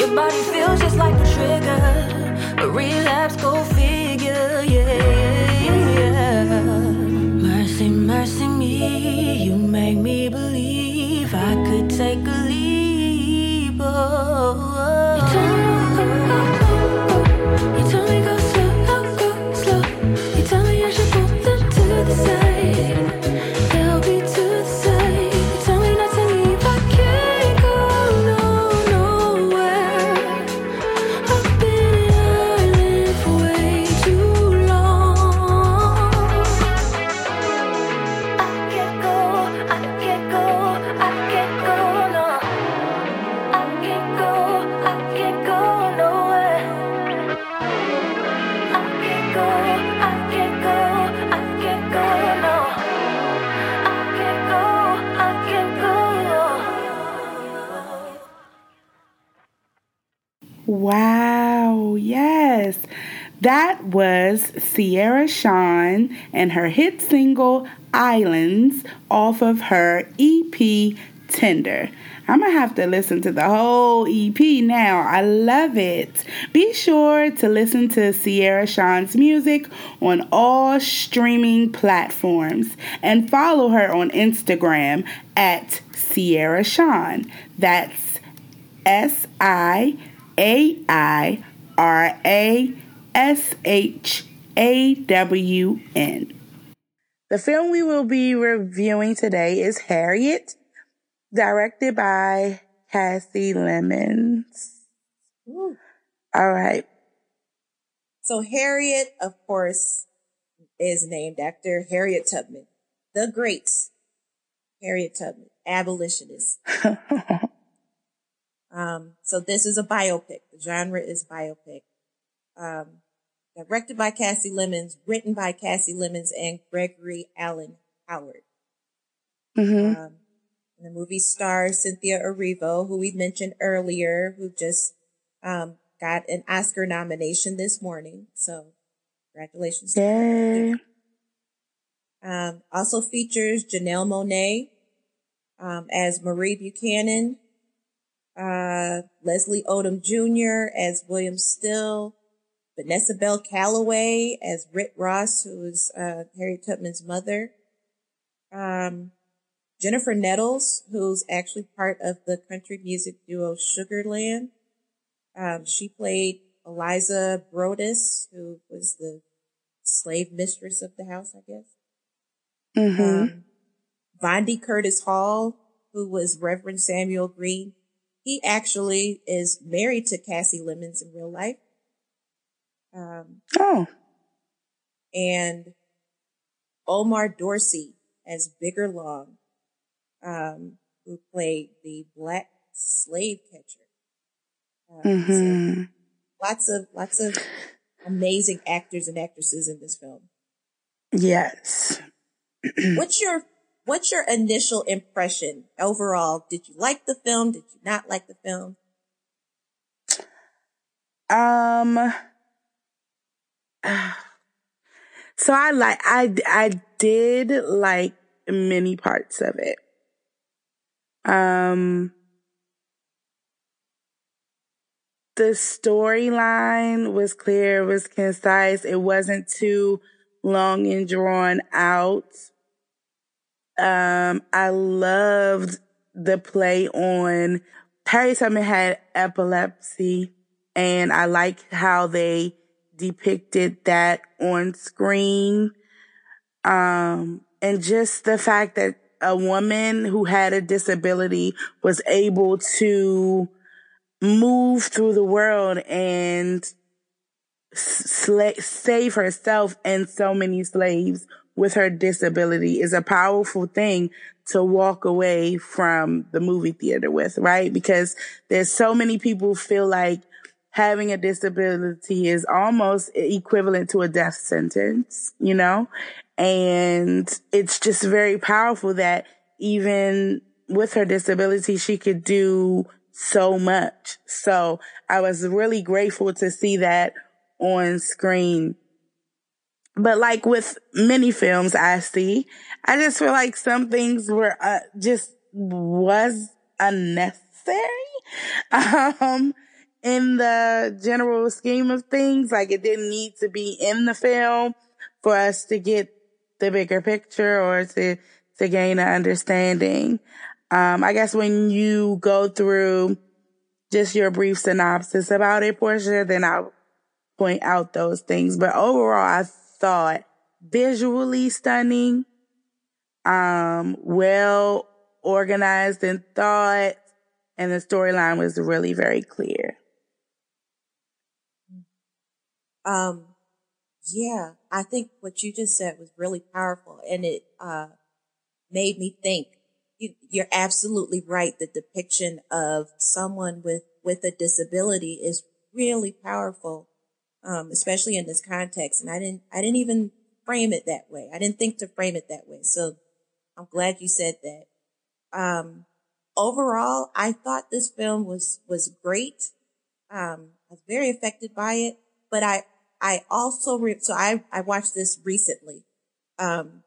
Your body feels just like a trigger, a relapse, go feel. Wow, Siaira Shawn and her hit single Islands off of her EP Tender. I'm gonna have to listen to the whole EP now. I love it. Be sure to listen to Siaira Shawn's music on all streaming platforms and follow her on Instagram at Sierra Shawn. That's S I a I R A S H A W N. The film we will be reviewing today is Harriet, directed by Kasi Lemmons. Ooh. All right. So Harriet, of course, is named after Harriet Tubman, the great Harriet Tubman, abolitionist. <laughs> Um, so this is a biopic. The genre is biopic. Um, directed by Kasi Lemmons, written by Kasi Lemmons and Gregory Allen Howard. Mm-hmm. Um, the movie stars Cynthia Erivo, who we mentioned earlier, who just um, got an Oscar nomination this morning. So congratulations. Yay. Um, also features Janelle Monáe um, as Marie Buchanan, uh, Leslie Odom Jr. as William Still, Vanessa Bell Calloway as Rit Ross, who is uh, Harriet Tubman's mother, um, Jennifer Nettles, who's actually part of the country music duo Sugarland. Um, she played Eliza Brodess, who was the slave mistress of the house, I guess. Mm-hmm. Um, Vondie Curtis Hall, who was Reverend Samuel Green, he actually is married to Kasi Lemmons in real life. Um, oh. And Omar Dorsey as Bigger Long, um, who played the black slave catcher. Um, mm-hmm. so lots of lots of amazing actors and actresses in this film. Yes. <clears throat> what's your what's your initial impression overall? Did you like the film? Did you not like the film? Um <sighs> so I like I I did like many parts of it. Um the storyline was clear, was concise. It wasn't too long and drawn out. Um, I loved the play on Harriet Tubman had epilepsy and I like how they depicted that on screen. Um, and just the fact that a woman who had a disability was able to move through the world and sla- save herself and so many slaves with her disability is a powerful thing to walk away from the movie theater with, right? Because there's so many people feel like having a disability is almost equivalent to a death sentence, you know? And it's just very powerful that even with her disability, she could do so much. So I was really grateful to see that on screen. But like with many films I see, I just feel like some things were uh, just was unnecessary. <laughs> Um, in the general scheme of things, like it didn't need to be in the film for us to get the bigger picture or to, to gain an understanding. Um, I guess when you go through just your brief synopsis about it, Portia, then I'll point out those things. But overall, I thought visually stunning, um, well organized and thought, and the storyline was really very clear. Um, yeah, I think what you just said was really powerful and it, uh, made me think you're absolutely right. The depiction of someone with, with a disability is really powerful, um, especially in this context. And I didn't, I didn't even frame it that way. I didn't think to frame it that way. So I'm glad you said that. Um, overall, I thought this film was, was great. Um, I was very affected by it, but I, I also, re- so I, I watched this recently. Um,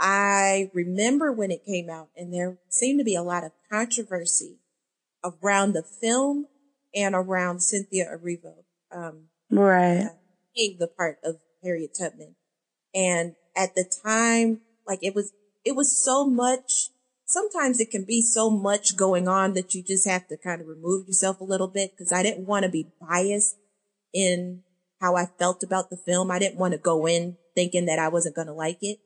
I remember when it came out and there seemed to be a lot of controversy around the film and around Cynthia Erivo. Um, right. Uh, being the part of Harriet Tubman. And at the time, like it was, it was so much, sometimes it can be so much going on that you just have to kind of remove yourself a little bit because I didn't want to be biased in how I felt about the film. I didn't want to go in thinking that I wasn't going to like it.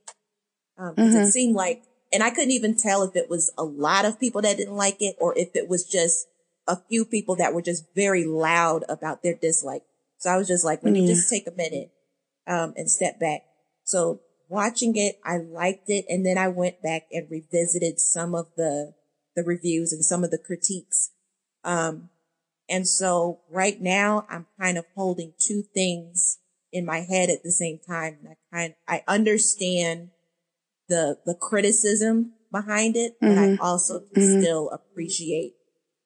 Um, mm-hmm. it seemed like, and I couldn't even tell if it was a lot of people that didn't like it or if it was just a few people that were just very loud about their dislike. So I was just like, let me just take a minute, um, and step back. So watching it, I liked it. And then I went back and revisited some of the, the reviews and some of the critiques. Um, and so right now I'm kind of holding two things in my head at the same time. And I kind, I understand the the criticism behind it, mm-hmm. but I mm-hmm. also mm-hmm. still appreciate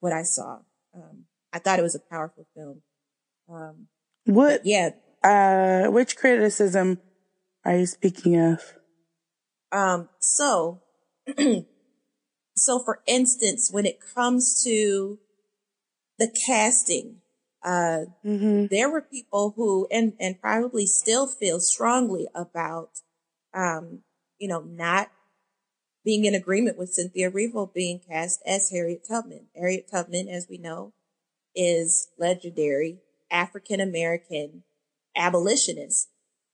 what I saw. Um, I thought it was a powerful film. Um, what? Yeah. Uh, which criticism are you speaking of? Um, so, <clears throat> so for instance, when it comes to the casting, uh, mm-hmm. there were people who, and, and probably still feel strongly about, um, you know, not being in agreement with Cynthia Erivo being cast as Harriet Tubman. Harriet Tubman, as we know, is legendary African American abolitionist.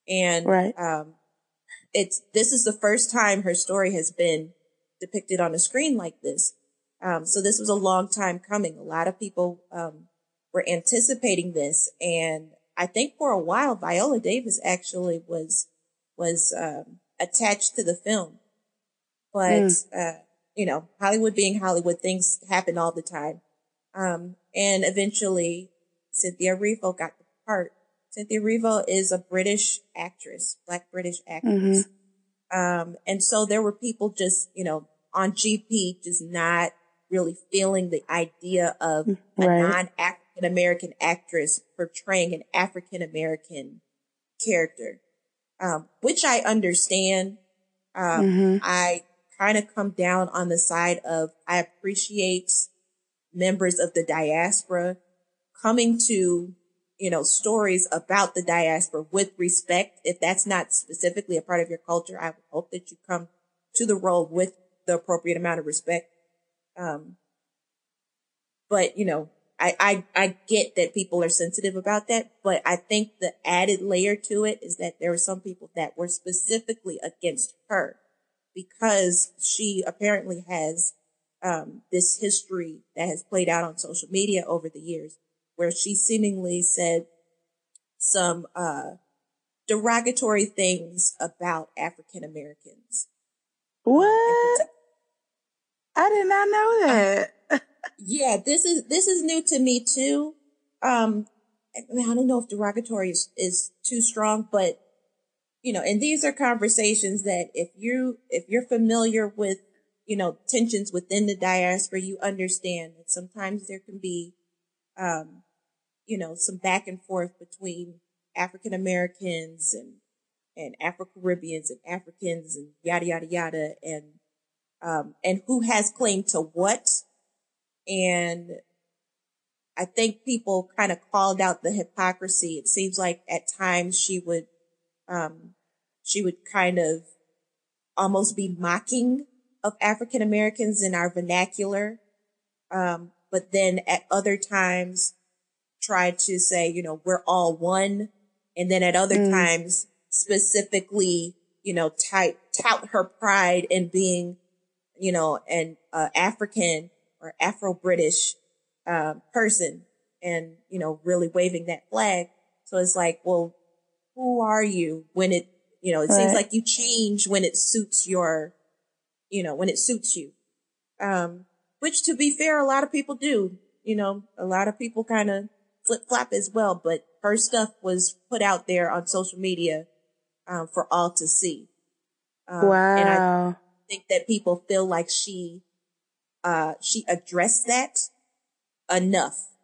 And, right. um, it's, this is the first time her story has been depicted on a screen like this. Um, so this was a long time coming. A lot of people um, were anticipating this, and I think for a while Viola Davis actually was was um, attached to the film, but mm. uh, you know, Hollywood being Hollywood, things happen all the time. Um, and eventually Cynthia Erivo got the part. Cynthia Erivo is a British actress, black British actress. Mm-hmm. Um, and so there were people just, you know, on GP just not really feeling the idea of right. a non-African American actress portraying an African American character, um, which I understand. Um, mm-hmm. I kind of come down on the side of I appreciate members of the diaspora coming to, you know, stories about the diaspora with respect. If that's not specifically a part of your culture, I hope that you come to the role with the appropriate amount of respect. Um, but you know, I, I, I get that people are sensitive about that, but I think the added layer to it is that there are some people that were specifically against her because she apparently has um, this history that has played out on social media over the years, where she seemingly said some uh, derogatory things about African Americans. What? Um, I did not know that. yeah, this is this is new to me too. Um, I, mean, I don't know if derogatory is, is too strong, but you know, and these are conversations that if you, if you're familiar with, you know, tensions within the diaspora, you understand that sometimes there can be, um, you know, some back and forth between African Americans and, and Afro Caribbeans and Africans and yada, yada, yada. And, um, and who has claim to what. And I think people kind of called out the hypocrisy. It seems like at times she would um, she would kind of almost be mocking of African Americans in our vernacular. Um, but then at other times try to say, you know, we're all one. And then at other mm. times specifically, you know, tout, tout her pride in being, you know, an uh, African or Afro-British uh, person and, you know, really waving that flag. So it's like, well, who are you when it, you know, it right. seems like you change when it suits your, you know, when it suits you. Um, which to be fair, a lot of people do, you know, a lot of people kind of flip flop as well, but her stuff was put out there on social media, um, for all to see. Um, wow. And I think that people feel like she, uh, she addressed that enough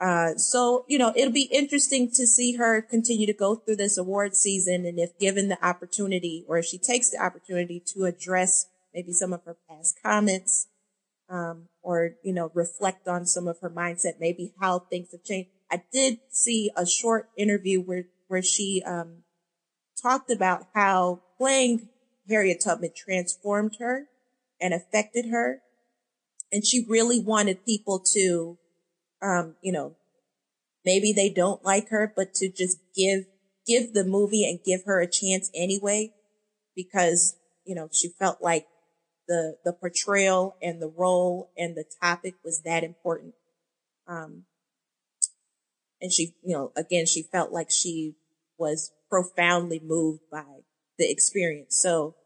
uh, so, you know, it'll be interesting to see her continue to go through this award season. And if given the opportunity or if she takes the opportunity to address maybe some of her past comments, um, or, you know, reflect on some of her mindset, maybe how things have changed. I did see a short interview where, where she, um, talked about how playing Harriet Tubman transformed her and affected her. And she really wanted people to um, you know, maybe they don't like her, but to just give, give the movie and give her a chance anyway, because, you know, she felt like the, the portrayal and the role and the topic was that important. Um, and she, you know, again, she felt like she was profoundly moved by the experience. So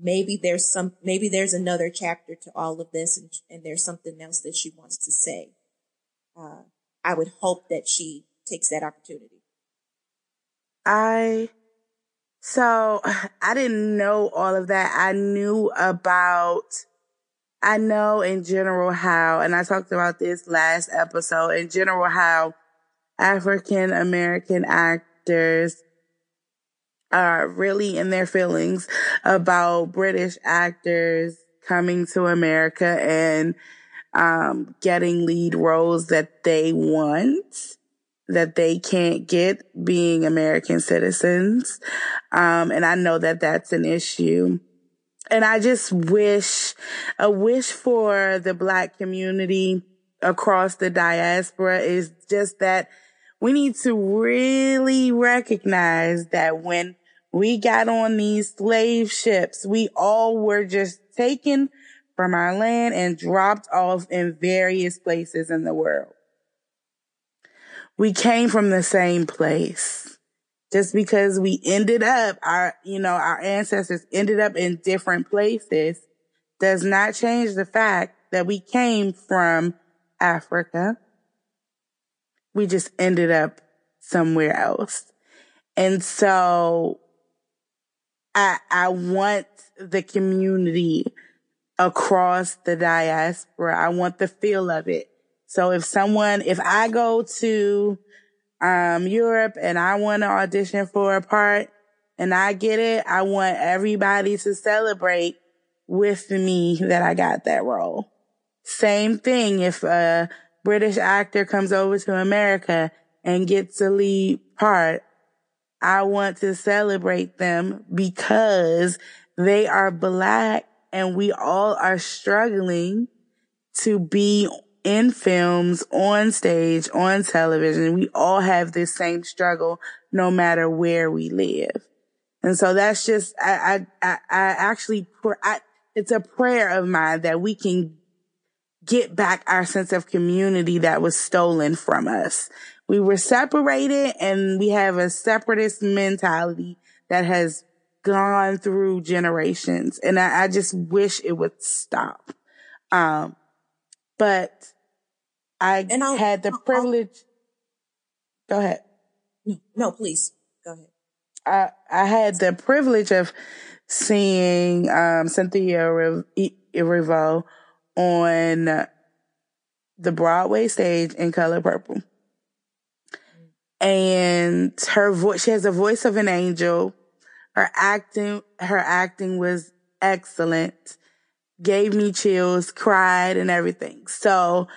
maybe there's some, maybe there's another chapter to all of this and, and there's something else that she wants to say uh, I would hope that she takes that opportunity. I, so I didn't know all of that. I knew about, I know in general how, and I talked about this last episode, in general how African American actors are really in their feelings about British actors coming to America and um, getting lead roles that they want that they can't get being American citizens. Um, and I know that that's an issue. And I just wish, a wish for the black community across the diaspora is just that we need to really recognize that when we got on these slave ships, we all were just taken from our land and dropped off in various places in the world. We came from the same place. Just because we ended up, our, you know, our ancestors ended up in different places does not change the fact that we came from Africa. We just ended up somewhere else. And so I, I want the community across the diaspora. I want the feel of it. So if someone, if I go to, um, Europe and I want to audition for a part and I get it, I want everybody to celebrate with me that I got that role. Same thing if a British actor comes over to America and gets a lead part. I want to celebrate them because they are black and we all are struggling to be in films, on stage, on television. We all have this same struggle no matter where we live. And so that's just, I, I, I, I actually, I, it's a prayer of mine that we can get back our sense of community that was stolen from us. We were separated and we have a separatist mentality that has gone through generations. And I, I just wish it would stop. Um, but I and I'll, had the I'll, privilege. I'll, go ahead. No, no, please go ahead. I, I had the privilege of seeing um, Cynthia Erivo on the Broadway stage in Color Purple. And her voice, she has a voice of an angel. Her acting, her acting was excellent. Gave me chills, cried and everything. So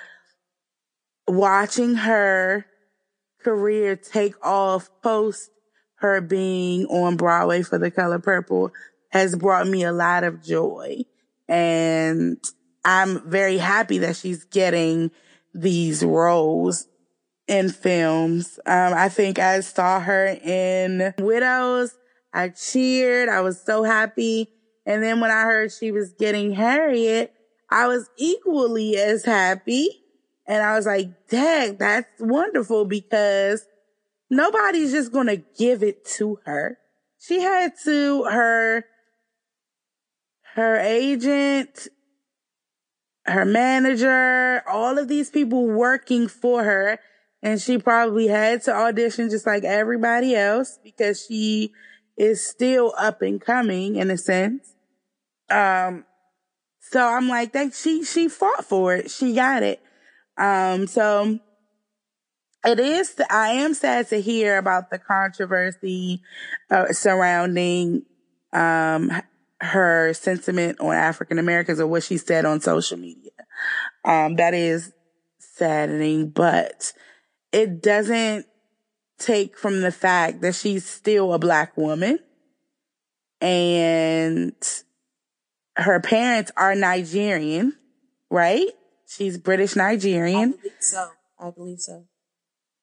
watching her career take off post her being on Broadway for the color purple has brought me a lot of joy. And I'm very happy that she's getting these roles in films. Um, I think I saw her in Widows. I cheered. I was so happy. And then when I heard she was getting Harriet, I was equally as happy. And I was like, dang, that's wonderful because nobody's just going to give it to her. She had to, her her agent, her manager, all of these people working for her. And she probably had to audition just like everybody else because she is still up and coming in a sense. Um, so I'm like that she, she fought for it. She got it. Um, so it is, I am sad to hear about the controversy uh, surrounding, um, her sentiment on African Americans or what she said on social media. Um, that is saddening, but it doesn't take from the fact that she's still a black woman and her parents are Nigerian, right? She's British Nigerian. I believe so. I believe so.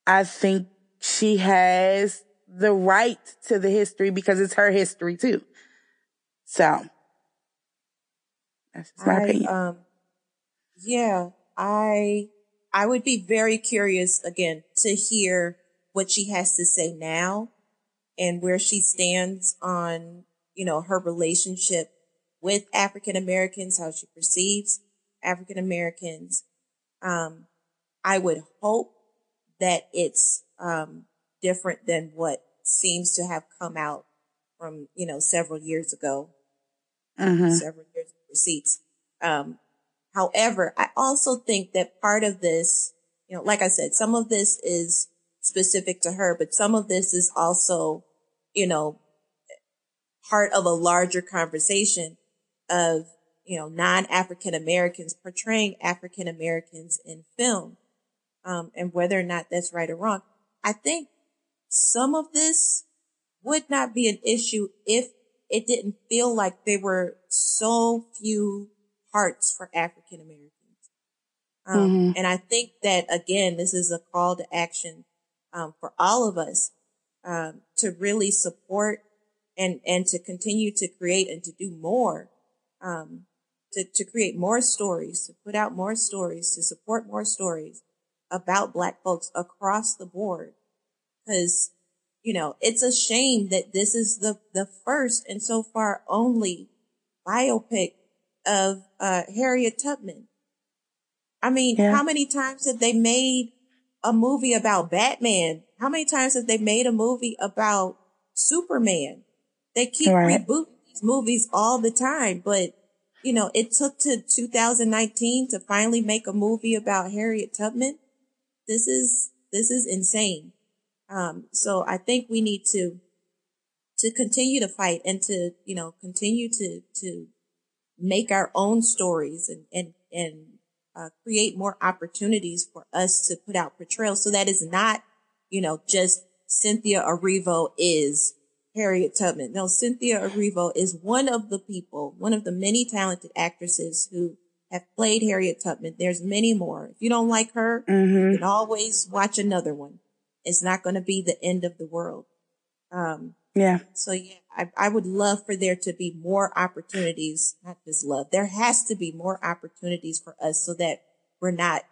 I think she has the right to the history because it's her history too. So that's my I, opinion. Um, yeah, I I would be very curious again to hear what she has to say now and where she stands on, you know, her relationship with African Americans, how she perceives African Americans. Um, I would hope that it's um, different than what seems to have come out from, you know, several years ago mm-hmm. several years of receipts. Um, however, I also think that part of this, you know, like I said, some of this is specific to her, but some of this is also, you know, part of a larger conversation of, you know, non-African Americans portraying African Americans in film, um, and whether or not that's right or wrong. I think some of this would not be an issue if it didn't feel like there were so few parts for African Americans. Um, mm-hmm. and I think that again, this is a call to action, um, for all of us, um, to really support and, and to continue to create and to do more, um, to, to create more stories, to put out more stories, to support more stories about black folks across the board. Cause, you know, it's a shame that this is the, the first and so far only biopic of, uh, Harriet Tubman. I mean, yeah. how many times have they made a movie about Batman? How many times have they made a movie about Superman? They keep right. rebooting these movies all the time, but you know, it took to 2019 to finally make a movie about Harriet Tubman. This is, this is insane. Um, so I think we need to, to continue to fight and to, you know, continue to, to make our own stories and, and, and, uh, create more opportunities for us to put out portrayals. So that is not, you know, just Cynthia Erivo is Harriet Tubman. No, Cynthia Erivo is one of the people, one of the many talented actresses who have played Harriet Tubman. There's many more. If you don't like her, mm-hmm. you can always watch another one. It's not going to be the end of the world. Um, yeah. So yeah, I, I would love for there to be more opportunities, not just love. There has to be more opportunities for us so that we're not,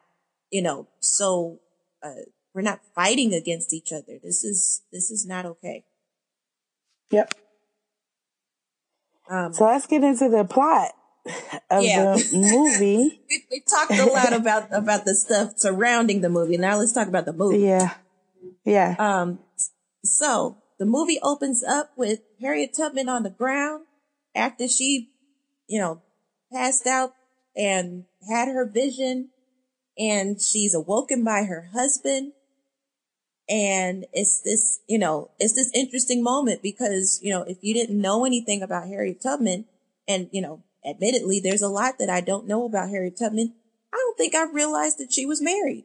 you know, so, uh, we're not fighting against each other. This is, this is not okay. Yep. Um, so let's get into the plot of yeah. the <laughs> movie. we, we, talked a lot about about the stuff surrounding the movie. Now let's talk about the movie. Yeah. Yeah. Um. So the movie opens up with Harriet Tubman on the ground after she, you know, passed out and had her vision, and she's awoken by her husband and it's this, you know, it's this interesting moment because, you know, if you didn't know anything about Harriet Tubman, and, you know, admittedly, there's a lot that I don't know about Harriet Tubman. I don't think I realized that she was married.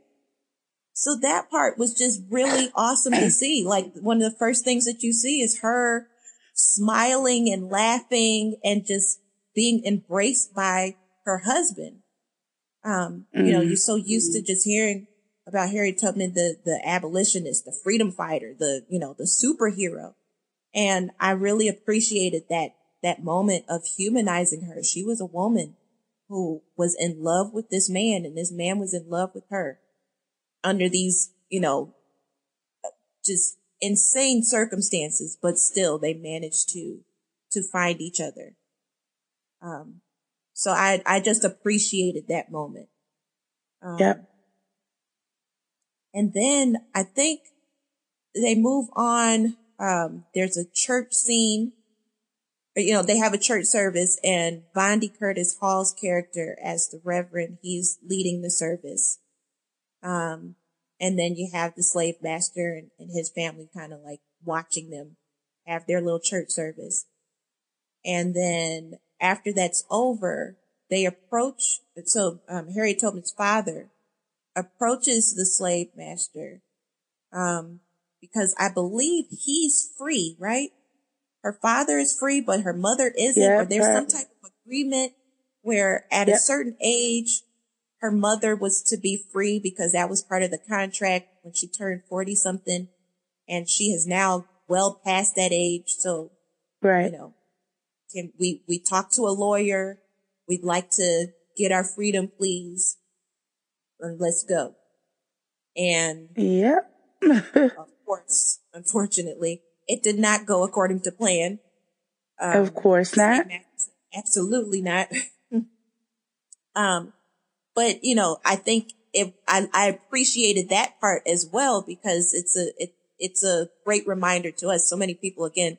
So that part was just really awesome to see. Like one of the first things that you see is her smiling and laughing and just being embraced by her husband. Um, mm-hmm. you know, mm-hmm. you're so used to just hearing about Harriet Tubman, the, the abolitionist, the freedom fighter, the, you know, the superhero. And I really appreciated that, that moment of humanizing her. She was a woman who was in love with this man and this man was in love with her under these, you know, just insane circumstances, but still they managed to, to find each other. Um, so I, I just appreciated that moment. Um, yep. And then I think they move on. Um, there's a church scene. You know, they have a church service and Vondie Curtis Hall's character as the Reverend, he's leading the service. Um, and then you have the slave master and, and his family kind of like watching them have their little church service. And then after that's over, they approach, so, um, Harriet Tubman's father approaches the slave master, um, because I believe he's free, right? Her father is free, but her mother isn't, or there's some type of agreement where at yep. a certain age, her mother was to be free because that was part of the contract when she turned 40 something and she has now well past that age. So, right. you know, can we, we talk to a lawyer. We'd like to get our freedom, please and let's go. And yeah, <laughs> of course, unfortunately, it did not go according to plan. Um, of course not. Absolutely not. <laughs> um, but you know, I think if I, I appreciated that part as well because it's a, it, it's a great reminder to us. So many people, again,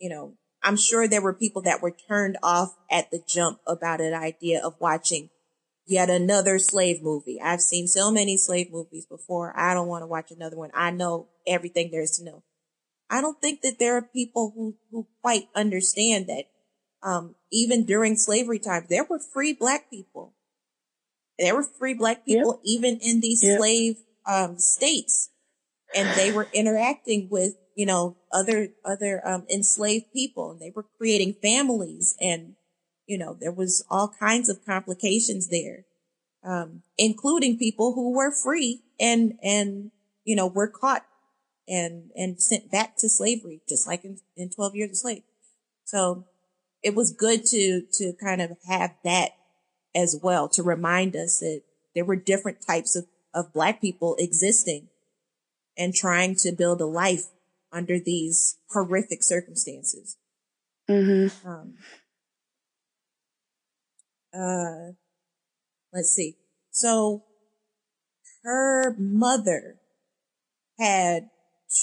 you know, I'm sure there were people that were turned off at the jump about an idea of watching yet another slave movie. I've seen so many slave movies before. I don't want to watch another one. I know everything there is to know. I don't think that there are people who, who quite understand that, um, even during slavery times, there were free black people. There were free black people yep. even in these yep. slave, um, states. And they were interacting with, you know, other, other, um, enslaved people and they were creating families and you know, there was all kinds of complications there, um, including people who were free and, and, you know, were caught and, and sent back to slavery, just like in, in 12 years of slave. So it was good to, to kind of have that as well to remind us that there were different types of, of black people existing and trying to build a life under these horrific circumstances. Mm-hmm. Um, uh, let's see. So her mother had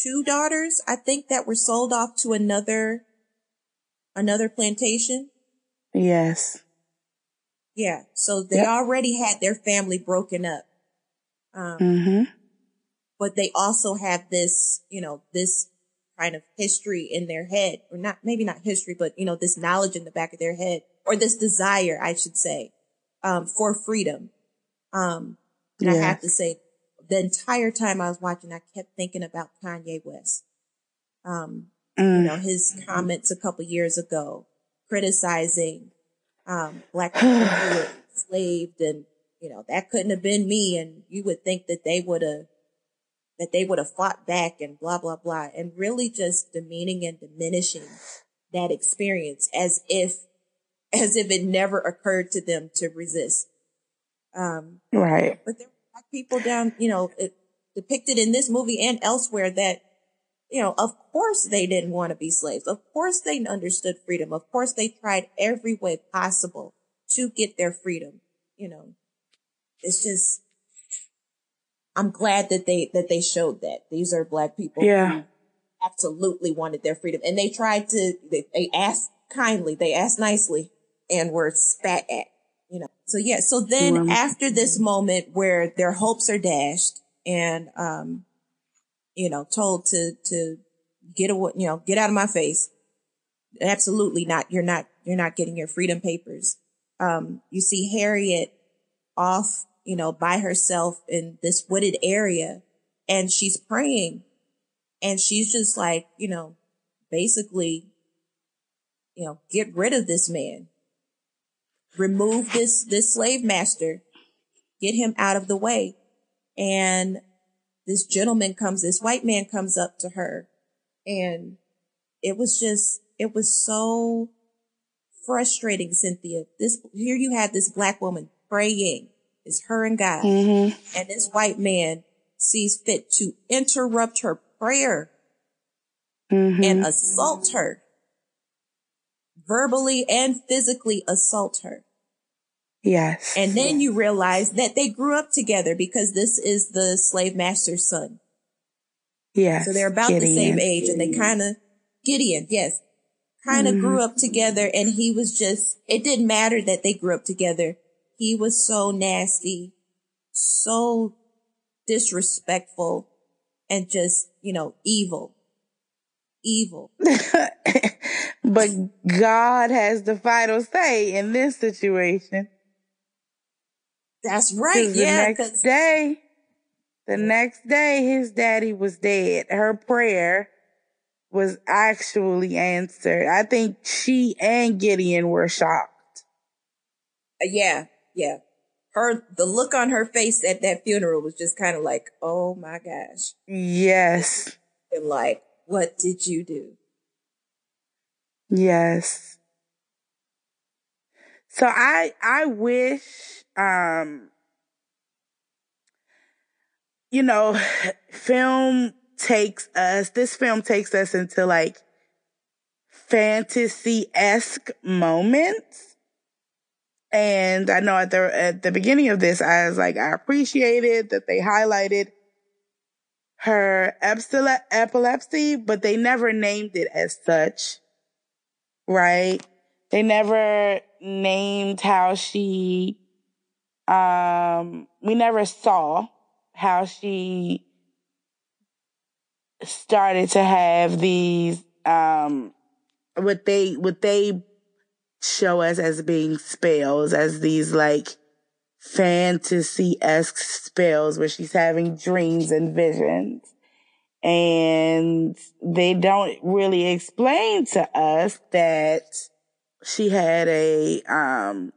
two daughters, I think, that were sold off to another, another plantation. Yes. Yeah. So they Yep. already had their family broken up. Um, Mm-hmm. but they also have this, you know, this kind of history in their head, or not, maybe not history, but, you know, this knowledge in the back of their head, or this desire, I should say, um, for freedom. Um, and I have to say, the entire time I was watching, I kept thinking about Kanye West. Um, you Mm. know, his comments a couple years ago, criticizing, um, black <sighs> people who were enslaved and, you know, that couldn't have been me. And you would think that they would have, that they would have fought back and blah, blah, blah. And really just demeaning and diminishing that experience as if, <laughs> as if it never occurred to them to resist. Um, Right. but there were black people down, you know, it, depicted in this movie and elsewhere that, you know, of course they didn't want to be slaves. Of course they understood freedom. Of course they tried every way possible to get their freedom. You know, it's just, I'm glad that they, that they showed that these are black people Yeah. who absolutely wanted their freedom and they tried to, they, they asked kindly, they asked nicely and were spat at you know. So yeah, so then after this moment where their hopes are dashed and um you know, told to to get away, you know, get out of my face. Absolutely not. You're not you're not getting your freedom papers. Um you see Harriet off, you know, by herself in this wooded area and she's praying and she's just like, you know, basically you know, get rid of this man remove this this slave master get him out of the way and this gentleman comes this white man comes up to her. And it was just it was so frustrating cynthia. This here you had this black woman praying. It's her and god. Mm-hmm. and this white man sees fit to interrupt her prayer Mm-hmm. and assault her. Verbally and physically assault her yes. And then you realize that they grew up together because this is the slave master's son. yes. So they're about the same age and they kind of, Gideon, yes, kind of mm-hmm. grew up together and he was just, it didn't matter that they grew up together. He was so nasty, so disrespectful and just, you know, evil. Evil. <laughs> but God has the final say in this situation. That's right. 'Cause the Yeah. next day, the next day, his daddy was dead. Her prayer was actually answered. I think she and Gideon were shocked. Uh, yeah, yeah. Her, the look on her face at that funeral was just kind of like, oh my gosh. Yes. and like, what did you do? Yes. So I I wish um you know <sighs> film takes us this film takes us into like fantasy-esque moments. And I know at the at the beginning of this I was like I appreciated that they highlighted her epilepsy, but they never named it as such right? They never named how she, um, we never saw how she started to have these, um, what they, what they show us as being spells, as these like fantasy-esque spells where she's having dreams and visions. And they don't really explain to us that she had a um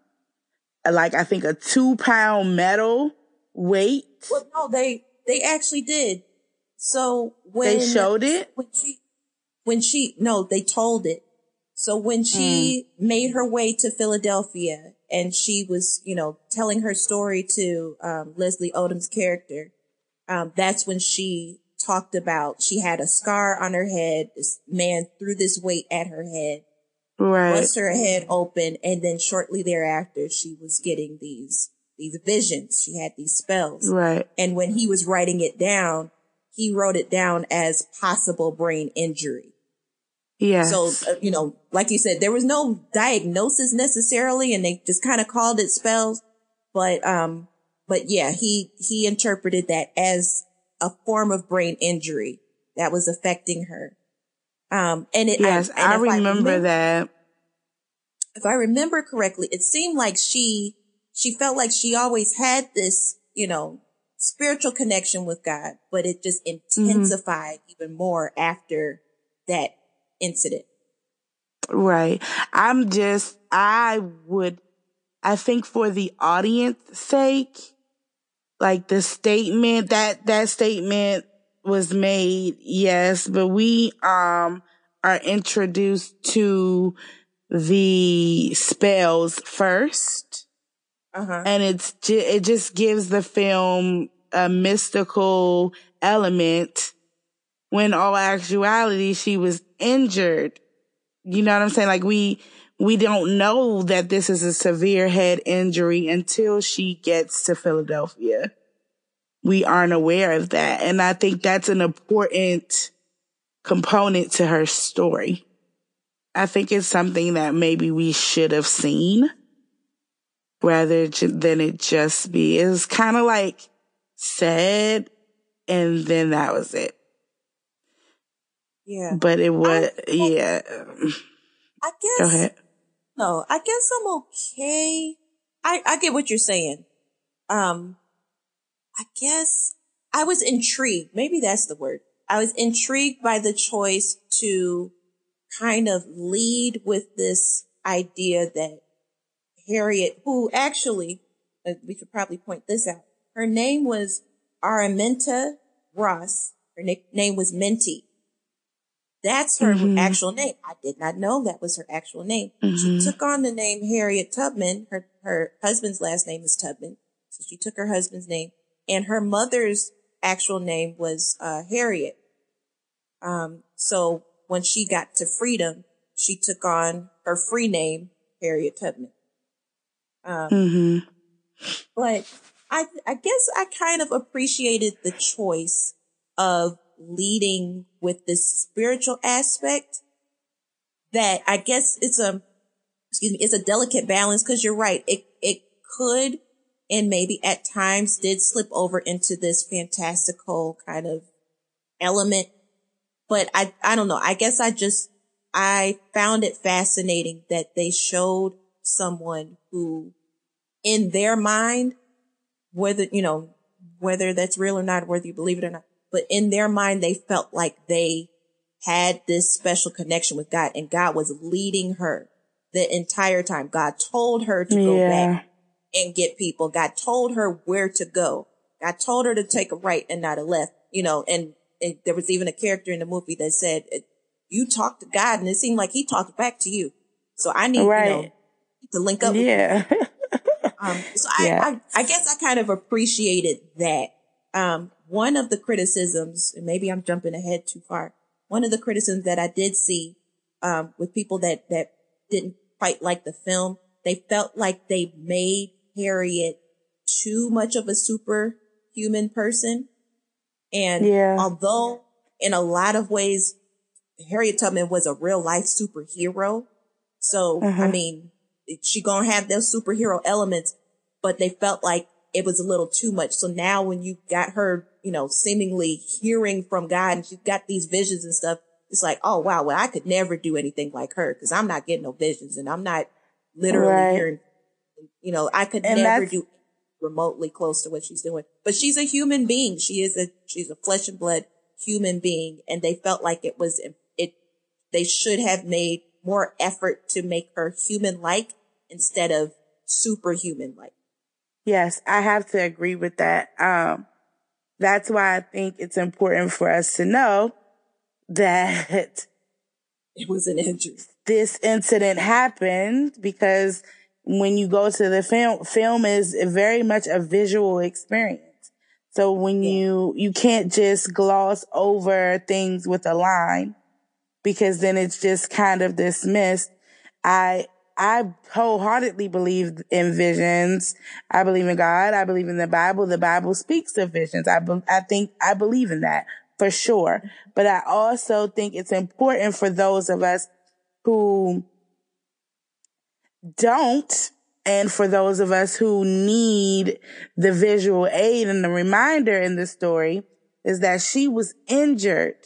a, like I think a two pound metal weight. Well, no, they they actually did. So when They showed it. when she when she no, they told it. So when she made her way to Philadelphia and she was, you know, telling her story to um, Leslie Odom's character, um, that's when she talked about she had a scar on her head. This man threw this weight at her head, right. bust her head open, and then shortly thereafter, she was getting these these visions. She had these spells. Right. And when he was writing it down, he wrote it down as possible brain injury. Yeah. So, uh, you know, like you said, there was no diagnosis necessarily and they just kind of called it spells. But, um, but yeah, he, he interpreted that as a form of brain injury that was affecting her. Um, and it, yes, I, I, remember I remember that. If I remember correctly, it seemed like she, she felt like she always had this, you know, spiritual connection with God, but it just mm-hmm. intensified mm-hmm. even more after that incident. Right. I'm just, I would, I think for the audience sake, like the statement that, that statement was made, yes, but we, um, are introduced to the spells first. Uh-huh. And it's, it just gives the film a mystical element when all actuality she was injured. You know what I'm saying? Like we, we don't know that this is a severe head injury until she gets to Philadelphia. We aren't aware of that. And I think that's an important component to her story. I think it's something that maybe we should have seen rather than it just be. It was kind of like said and then that was it. Yeah. But it was, I, yeah. I guess. Go ahead. No, I guess I'm okay. I, I get what you're saying. Um, I guess I was intrigued. Maybe that's the word. I was intrigued by the choice to kind of lead with this idea that Harriet, who actually, uh, we should probably point this out. Her name was Araminta Ross. Her name was Minty. That's her mm-hmm. actual name. I did not know that was her actual name. Mm-hmm. She took on the name Harriet Tubman. Her, her husband's last name is Tubman. So she took her husband's name and her mother's actual name was, uh, Harriet. Um, so when she got to freedom, she took on her free name, Harriet Tubman. Um, mm-hmm. but I, I guess I kind of appreciated the choice of leading with this spiritual aspect that I guess it's a, excuse me, it's a delicate balance because you're right. It, it could and maybe at times did slip over into this fantastical kind of element. But I, I don't know. I guess I just, I found it fascinating that they showed someone who in their mind, whether, you know, whether that's real or not, whether you believe it or not, but in their mind, they felt like they had this special connection with God and God was leading her the entire time. God told her to go yeah. back and get people. God told her where to go. God told her to take a right and not a left, you know, and, and there was even a character in the movie that said, you talked to God and it seemed like he talked back to you. So I need, right. you know, to link up. Yeah. <laughs> um, so yeah. I, I, I guess I kind of appreciated that. Um, one of the criticisms, and maybe I'm jumping ahead too far. One of the criticisms that I did see, um, with people that, that didn't quite like the film, they felt like they made Harriet too much of a superhuman person. And yeah. although in a lot of ways, Harriet Tubman was a real life superhero. So, uh-huh. I mean, she gonna have those superhero elements, but they felt like it was a little too much. So now when you got her, you know, seemingly hearing from God and she's got these visions and stuff, it's like, oh wow, well I could never do anything like her because I'm not getting no visions and I'm not literally right. hearing, you know, I could and never do remotely close to what she's doing. But she's a human being. She is a, she's a flesh and blood human being. And they felt like it was, it, they should have made more effort to make her human like instead of superhuman like. Yes, I have to agree with that. Um, that's why I think it's important for us to know that it was an injury. This incident happened because when you go to the film, film is very much a visual experience. So when you, you can't just gloss over things with a line because then it's just kind of dismissed. I, I wholeheartedly believe in visions. I believe in God. I believe in the Bible. The Bible speaks of visions. I, be, I think I believe in that for sure. Mm-hmm. But I also think it's important for those of us who don't and for those of us who need the visual aid and the reminder in the story is that she was injured.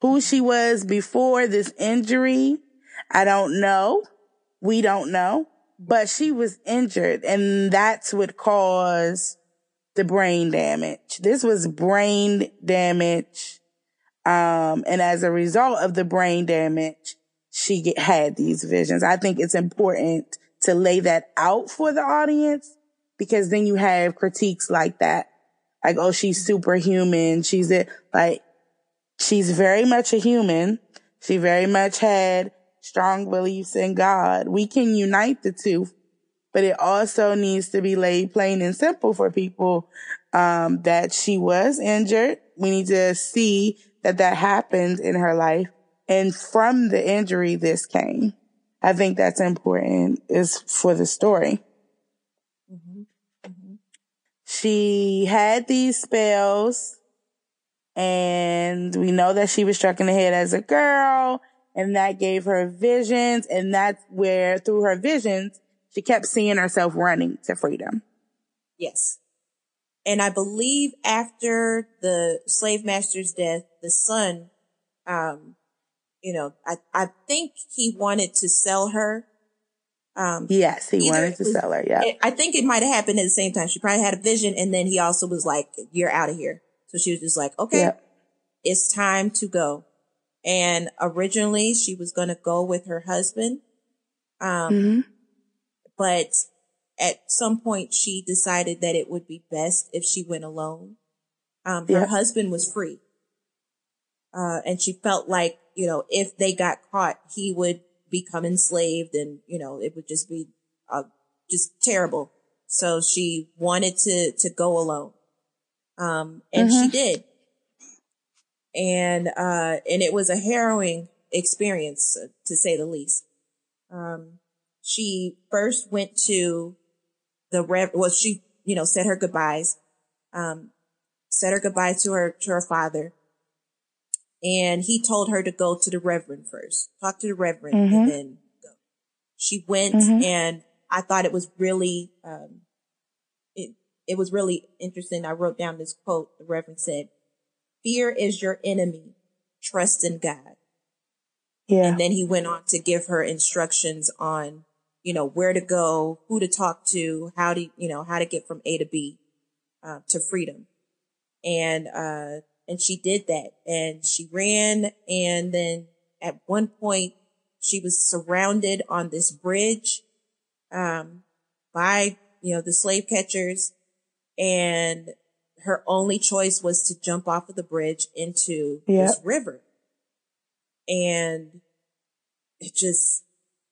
Who she was before this injury, I don't know. We don't know, but she was injured and that's what caused the brain damage. This was brain damage. Um, and as a result of the brain damage, she get, had these visions. I think it's important to lay that out for the audience because then you have critiques like that. Like, oh, she's superhuman. She's it. Like, she's very much a human. She very much had strong beliefs in God. We can unite the two, but it also needs to be laid plain and simple for people, um, that she was injured. We need to see that that happened in her life and from the injury, this came. I think that's important is for the story. Mm-hmm. Mm-hmm. She had these spells and we know that she was struck in the head as a girl and that gave her visions. And that's where through her visions, she kept seeing herself running to freedom. Yes. And I believe after the slave master's death, the son, um, you know, I, I think he wanted to sell her. Um, yes, he wanted to was, sell her. Yeah. I think it might have happened at the same time. She probably had a vision and then he also was like, you're out of here. So she was just like, okay, yep. it's time to go. And originally she was going to go with her husband. Um, mm-hmm. but at some point she decided that it would be best if she went alone. Um, her yep. husband was free. Uh, and she felt like you know, if they got caught, he would become enslaved and, you know, it would just be, uh, just terrible. So she wanted to, to go alone. Um, and mm-hmm. she did. And, uh, and it was a harrowing experience uh, to say the least. Um, she first went to the rev, well, she, you know, said her goodbyes, um, said her goodbye to her, to her father and he told her to go to the reverend first, talk to the reverend mm-hmm. and then go. She went mm-hmm. and I thought it was really, um, it, it was really interesting. I wrote down this quote. The reverend said, fear is your enemy. Trust in God. Yeah. And then he went on to give her instructions on, you know, where to go, who to talk to, how to, you know, how to get from A to B, uh, to freedom. And, uh, and she did that and she ran. And then at one point she was surrounded on this bridge, um, by, you know, the slave catchers and her only choice was to jump off of the bridge into yep. this river. And it just,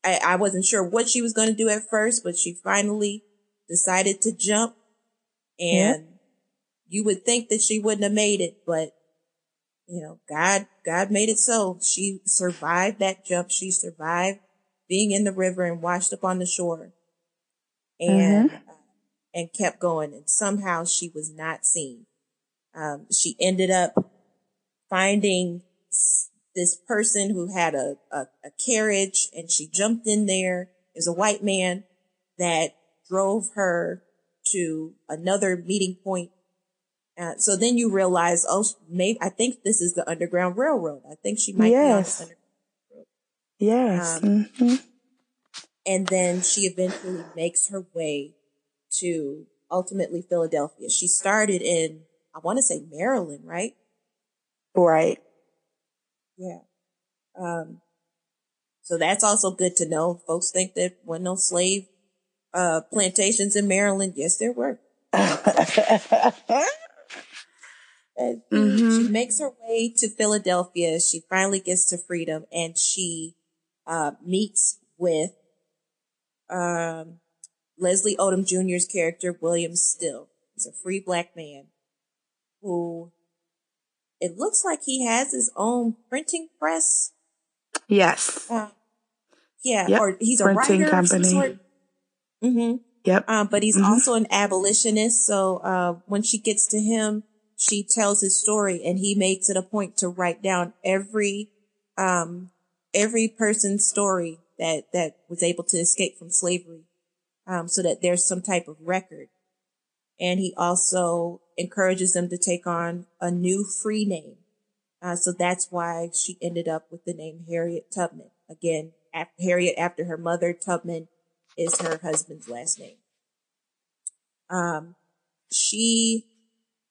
I, I wasn't sure what she was going to do at first, but she finally decided to jump and yep you would think that she wouldn't have made it, but you know, God, God made it so. She survived that jump. She survived being in the river and washed up on the shore and, mm-hmm. uh, and kept going. And somehow she was not seen. Um, she ended up finding this person who had a, a, a carriage and she jumped in there. There's a white man that drove her to another meeting point uh, so then you realize, oh, maybe I think this is the Underground Railroad. I think she might yes. be on the Underground Railroad. Yes. Um, mm-hmm. And then she eventually makes her way to ultimately Philadelphia. She started in, I want to say Maryland, right? Right. Yeah. Um, so that's also good to know. Folks think that when no slave, uh, plantations in Maryland. Yes, there were. <laughs> mm-hmm. She makes her way to Philadelphia. She finally gets to freedom and she uh, meets with um, Leslie Odom Jr.'s character, William Still. He's a free black man who it looks like he has his own printing press. Yes. Uh, yeah, yep. or he's a printing writer company. of some sort. Mm-hmm. Yep. Um, but he's mm-hmm. also an abolitionist. So uh, when she gets to him, she tells his story, and he makes it a point to write down every um, every person's story that that was able to escape from slavery, um, so that there's some type of record. And he also encourages them to take on a new free name. Uh, so that's why she ended up with the name Harriet Tubman. Again, Harriet after her mother, Tubman is her husband's last name. Um, she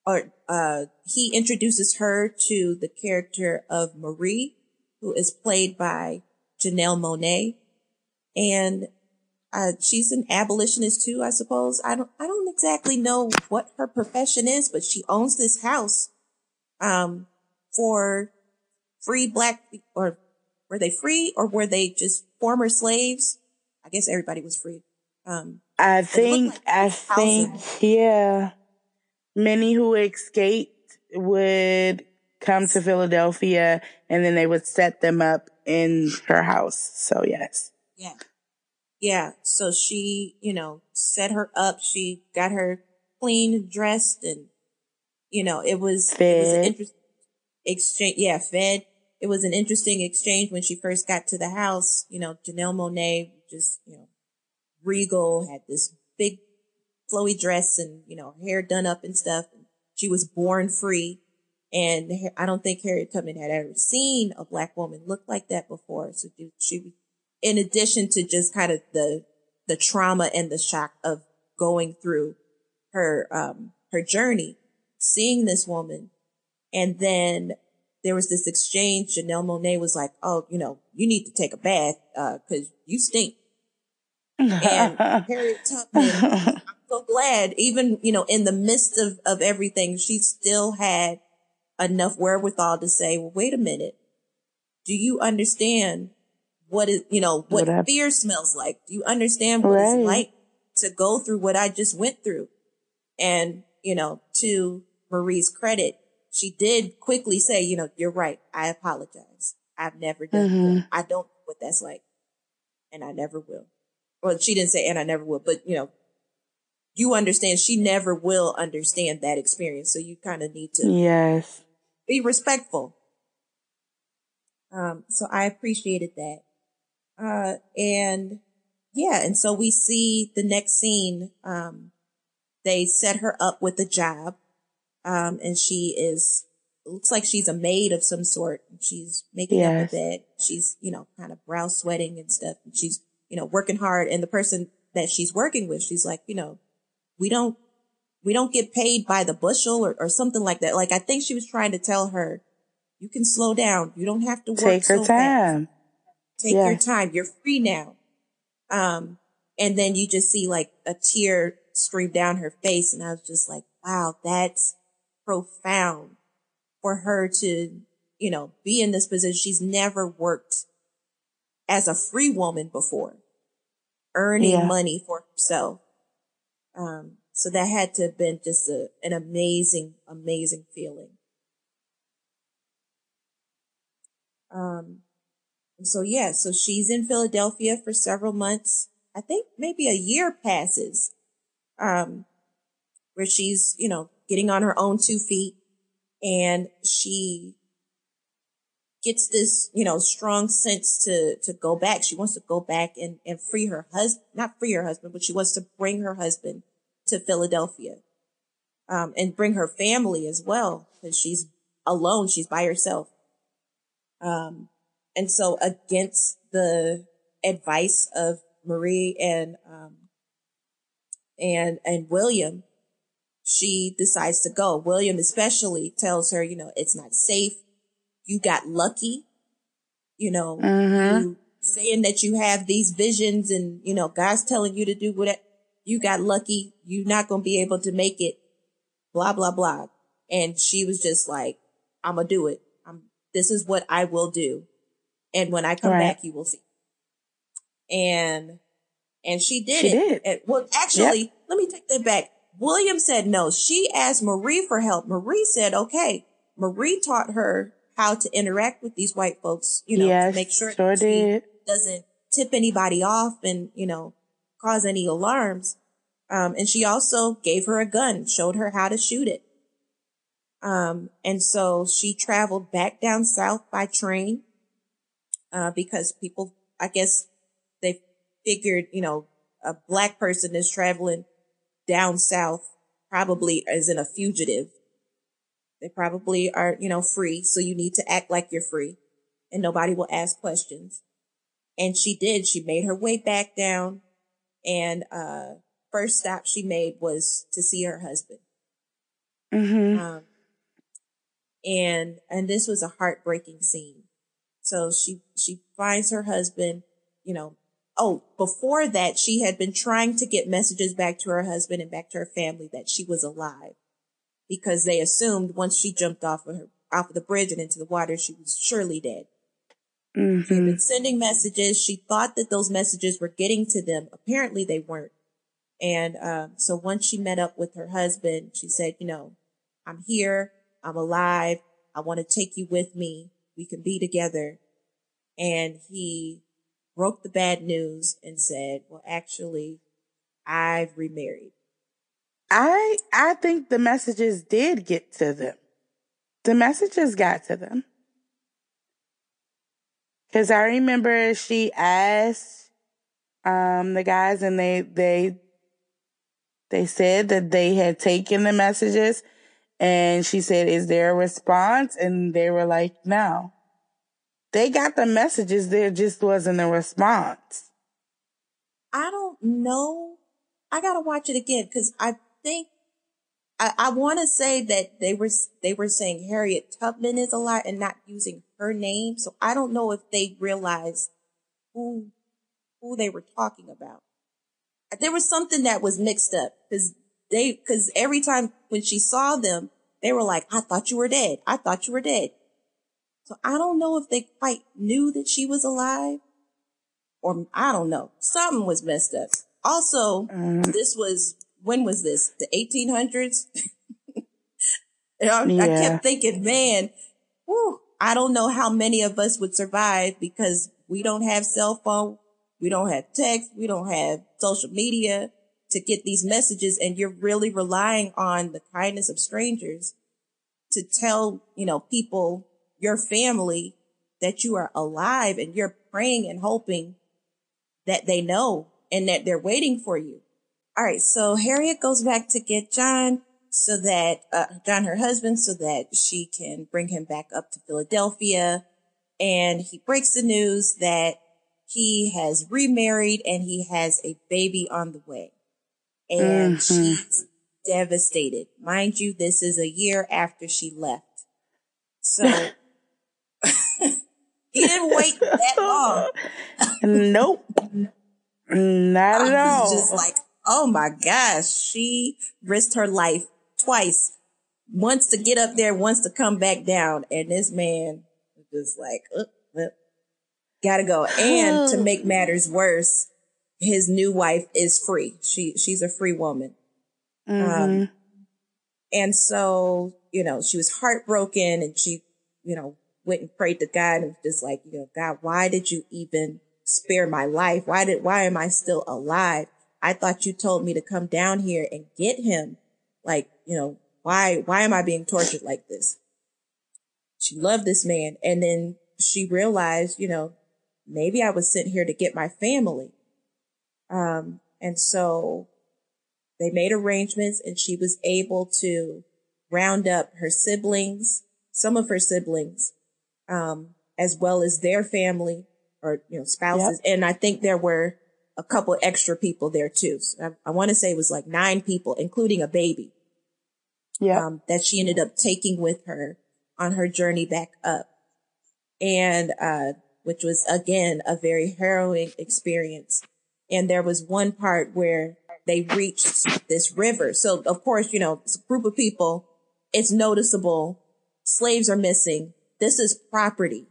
or uh, he introduces her to the character of Marie, who is played by Janelle Monáe, and uh, she's an abolitionist too, I suppose. I don't I don't exactly know what her profession is, but she owns this house um, for free black or were they free or were they just former slaves? I guess everybody was free. Um, I think, like I think, yeah. Many who escaped would come to Philadelphia and then they would set them up in her house. So yes. Yeah. Yeah. So she, you know, set her up. She got her clean, dressed and, you know, it was, fed. it was an interesting exchange. Yeah. Fed. It was an interesting exchange when she first got to the house. You know, Janelle Monáe just, you know, regal, had this big flowy dress and, you know, hair done up and stuff. She was born free. And I don't think Harriet Tubman had ever seen a black woman look like that before. So she, in addition to just kind of the, the trauma and the shock of going through her, um, her journey, seeing this woman. And then there was this exchange. Janelle Monáe was like, Oh, you know, you need to take a bath, uh, cause you stink <laughs> and Harriet Tubman, <laughs> so glad, even, you know, in the midst of, of everything, she still had enough wherewithal to say, well, wait a minute. Do you understand what is, you know, what, what fear smells like? Do you understand what right. it's like to go through what I just went through? And, you know, to Marie's credit, she did quickly say, you know, you're right. I apologize. I've never done mm-hmm. that. I don't know what that's like and I never will well, she didn't say, and I never will, but you know, you understand she never will understand that experience. So you kind of need to yes be respectful. Um, so I appreciated that. Uh, and yeah, and so we see the next scene. Um, they set her up with a job. Um, and she is, looks like she's a maid of some sort. She's making yes. up a bed. She's, you know, kind of brow sweating and stuff. And she's you know, working hard and the person that she's working with, she's like, you know, we don't, we don't get paid by the bushel or, or something like that. Like I think she was trying to tell her, you can slow down. You don't have to work. Take so time. Fast. Take yeah. your time. You're free now. Um, and then you just see like a tear stream down her face. And I was just like, wow, that's profound for her to, you know, be in this position. She's never worked as a free woman before earning yeah. money for himself. Um, so that had to have been just a, an amazing, amazing feeling. Um, so yeah, so she's in Philadelphia for several months. I think maybe a year passes, um, where she's, you know, getting on her own two feet and she gets this, you know, strong sense to, to go back. She wants to go back and, and free her husband, not free her husband, but she wants to bring her husband to Philadelphia. Um, and bring her family as well because she's alone. She's by herself. Um, and so against the advice of Marie and, um, and, and William, she decides to go. William especially tells her, you know, it's not safe you got lucky, you know, mm-hmm. you saying that you have these visions and, you know, God's telling you to do what you got lucky. You're not going to be able to make it, blah, blah, blah. And she was just like, I'm going to do it. I'm, this is what I will do. And when I come right. back, you will see. And And she did She it. did. And- well, actually, let me take that back. William said no. She asked Marie for help. Marie said, okay. Marie taught her how to interact with these white folks, you know, yes, to make sure, sure did. doesn't tip anybody off and, you know, cause any alarms. Um, and she also gave her a gun, showed her how to shoot it. Um, and so she traveled back down south by train, uh, because people, I guess they figured, you know, a black person is traveling down south probably as in a fugitive. They probably are, you know, free. So you need to act like you're free and nobody will ask questions. And she did. She made her way back down and, uh, first stop she made was to see her husband. hmm Um, and, and this was a heartbreaking scene. So she, she finds her husband, you know, oh, before that, she had been trying to get messages back to her husband and back to her family that she was alive because they assumed once she jumped off of her, off of the bridge and into the water, she was surely dead. She had been sending messages. She thought that those messages were getting to them. Apparently they weren't. And, um, so once she met up with her husband, she said, you know, I'm here. I'm alive. I want to take you with me. We can be together. And he broke the bad news and said, well, actually, I've remarried. I I think the messages did get to them. The messages got to them. Cause I remember she asked um the guys and they they they said that they had taken the messages and she said, Is there a response? And they were like, No. They got the messages, there just wasn't a response. I don't know. I gotta watch it again because I think I, I want to say that they were they were saying Harriet Tubman is alive and not using her name. So I don't know if they realized who who they were talking about. There was something that was mixed up because they because every time when she saw them, they were like, "I thought you were dead. I thought you were dead." So I don't know if they quite knew that she was alive or I don't know. Something was messed up. Also, Um, this was, when was this? The 1800s? <laughs> And I, I kept thinking, man, whew, I don't know how many of us would survive because we don't have cell phone. We don't have text. We don't have social media to get these messages. And you're really relying on the kindness of strangers to tell, you know, people, your family that you are alive and you're praying and hoping that they know and that they're waiting for you. All right. So Harriet goes back to get John so that, uh, John, her husband, so that she can bring him back up to Philadelphia. And he breaks the news that he has remarried and he has a baby on the way. And Mhm. she's devastated. Mind you, this is a year after she left. So <laughs> he didn't wait that long. <laughs> nope. <laughs> Not at all. just like, oh my gosh, she risked her life twice. Once to get up there, once to come back down. And this man was just like, uh, uh, gotta go. And to <sighs> make matters worse, his new wife is free. She, she's a free woman. Mhm. And so, you know, she was heartbroken and she, you know, went and prayed to God and was just like, you know, God, why did you even spare my life? Why did, why am I still alive? I thought you told me to come down here and get him. Like, you know, why, why am I being tortured like this? She loved this man. And then she realized, you know, maybe I was sent here to get my family. Um, and so they made arrangements and she was able to round up her siblings, some of her siblings, um, as well as their family or, you know, spouses. And I think there were a couple extra people there too. So I, I want to say it was like nine people, including a baby, Yeah. um, that she ended up taking with her on her journey back up. And, uh, which was again a very harrowing experience. And there was one part where they reached this river. So of course, you know, it's a group of people. It's noticeable. Slaves are missing. This is property.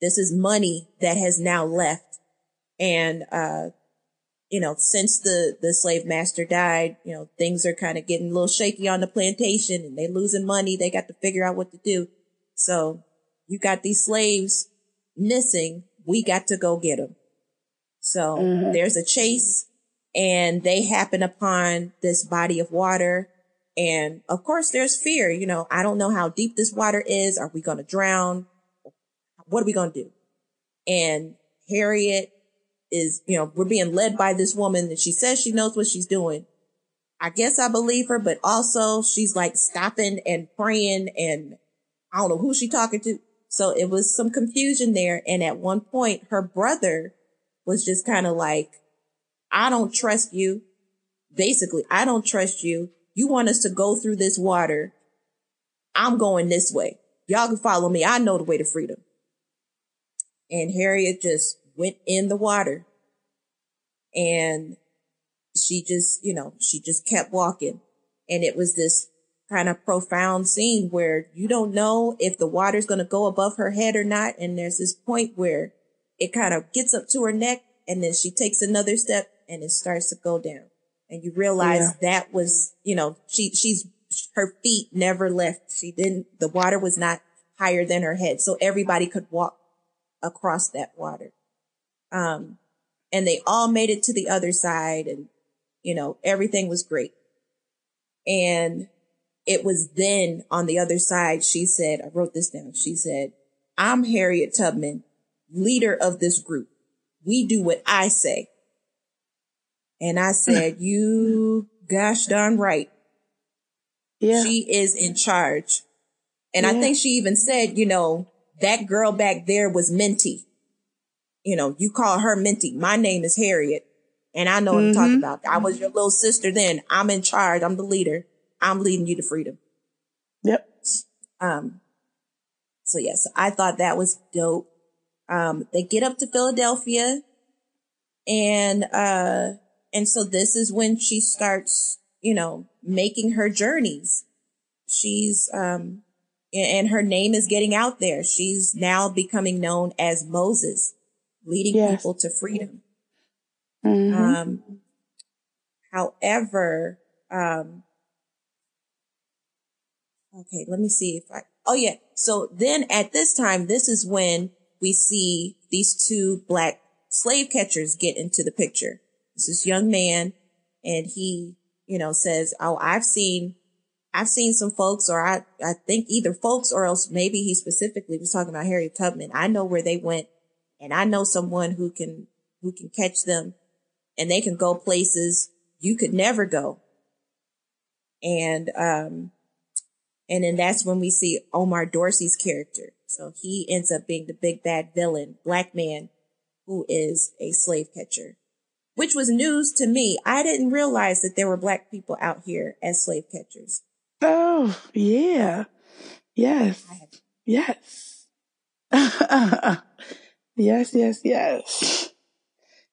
This is money that has now left. And, uh, you know, since the, the slave master died, you know, things are kind of getting a little shaky on the plantation and they losing money. They got to figure out what to do. So you got these slaves missing. We got to go get them. So mm-hmm. there's a chase and they happen upon this body of water. And of course there's fear. You know, I don't know how deep this water is. Are we going to drown? What are we going to do? And Harriet is, you know, we're being led by this woman that she says she knows what she's doing. I guess I believe her, but also she's like stopping and praying and I don't know who she talking to. So it was some confusion there. And at one point, her brother was just kind of like, I don't trust you. Basically, I don't trust you. You want us to go through this water. I'm going this way. Y'all can follow me. I know the way to freedom. And Harriet just went in the water and she just, you know, she just kept walking. And it was this kind of profound scene where you don't know if the water's going to go above her head or not. And there's this point where it kind of gets up to her neck and then she takes another step and it starts to go down. And you realize yeah. that was, you know, she, she's, her feet never left. She didn't, the water was not higher than her head. So everybody could walk across that water. Um, and they all made it to the other side and, you know, everything was great. And it was then on the other side, she said, I wrote this down. She said, I'm Harriet Tubman, leader of this group. We do what I say. And I <laughs> said, you gosh darn right. Yeah. She is in charge. And yeah. I think she even said, you know, that girl back there was Minty you know, you call her Minty. My name is Harriet. And I know what mm-hmm. I'm talking mm-hmm. about. I was your little sister then. I'm in charge. I'm the leader. I'm leading you to freedom. Yep. Um, so yes, I thought that was dope. Um, they get up to Philadelphia and, uh, and so this is when she starts, you know, making her journeys. She's, um, and her name is getting out there. She's now becoming known as Moses leading yes. people to freedom. Mm-hmm. Um, however, um, okay, let me see if I, oh yeah. So then at this time, this is when we see these two black slave catchers get into the picture. This is young man and he, you know, says, Oh, I've seen, I've seen some folks or I, I think either folks or else maybe he specifically was talking about Harriet Tubman. I know where they went and I know someone who can, who can catch them and they can go places you could never go. And, um, and then that's when we see Omar Dorsey's character. So he ends up being the big bad villain, black man who is a slave catcher, which was news to me. I didn't realize that there were black people out here as slave catchers. Oh, yeah. Yes. Yes. <laughs> Yes, yes, yes.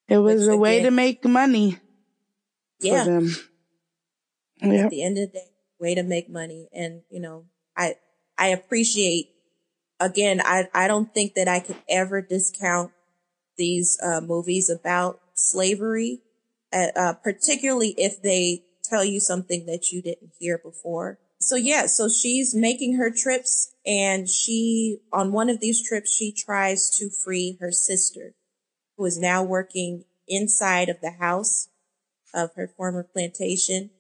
It was Which, a way again, to make money. Yeah. For them. Yep. At the end of the day, way to make money. And, you know, I, I appreciate, again, I, I don't think that I could ever discount these, uh, movies about slavery, uh, uh, particularly if they tell you something that you didn't hear before. So yeah, so she's making her trips and she, on one of these trips, she tries to free her sister who is now working inside of the house of her former plantation.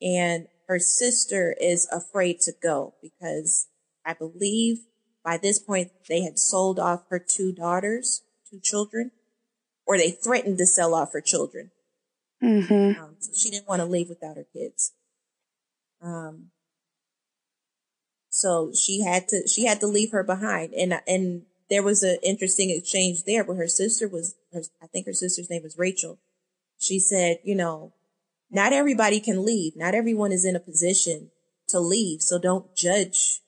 And her sister is afraid to go because I believe by this point they had sold off her two daughters, two children, or they threatened to sell off her children. Mm-hmm. Um, so she didn't want to leave without her kids. Um, so she had to, she had to leave her behind. And, and there was an interesting exchange there where her sister was, her, I think her sister's name was Rachel. She said, you know, not everybody can leave. Not everyone is in a position to leave. So don't judge,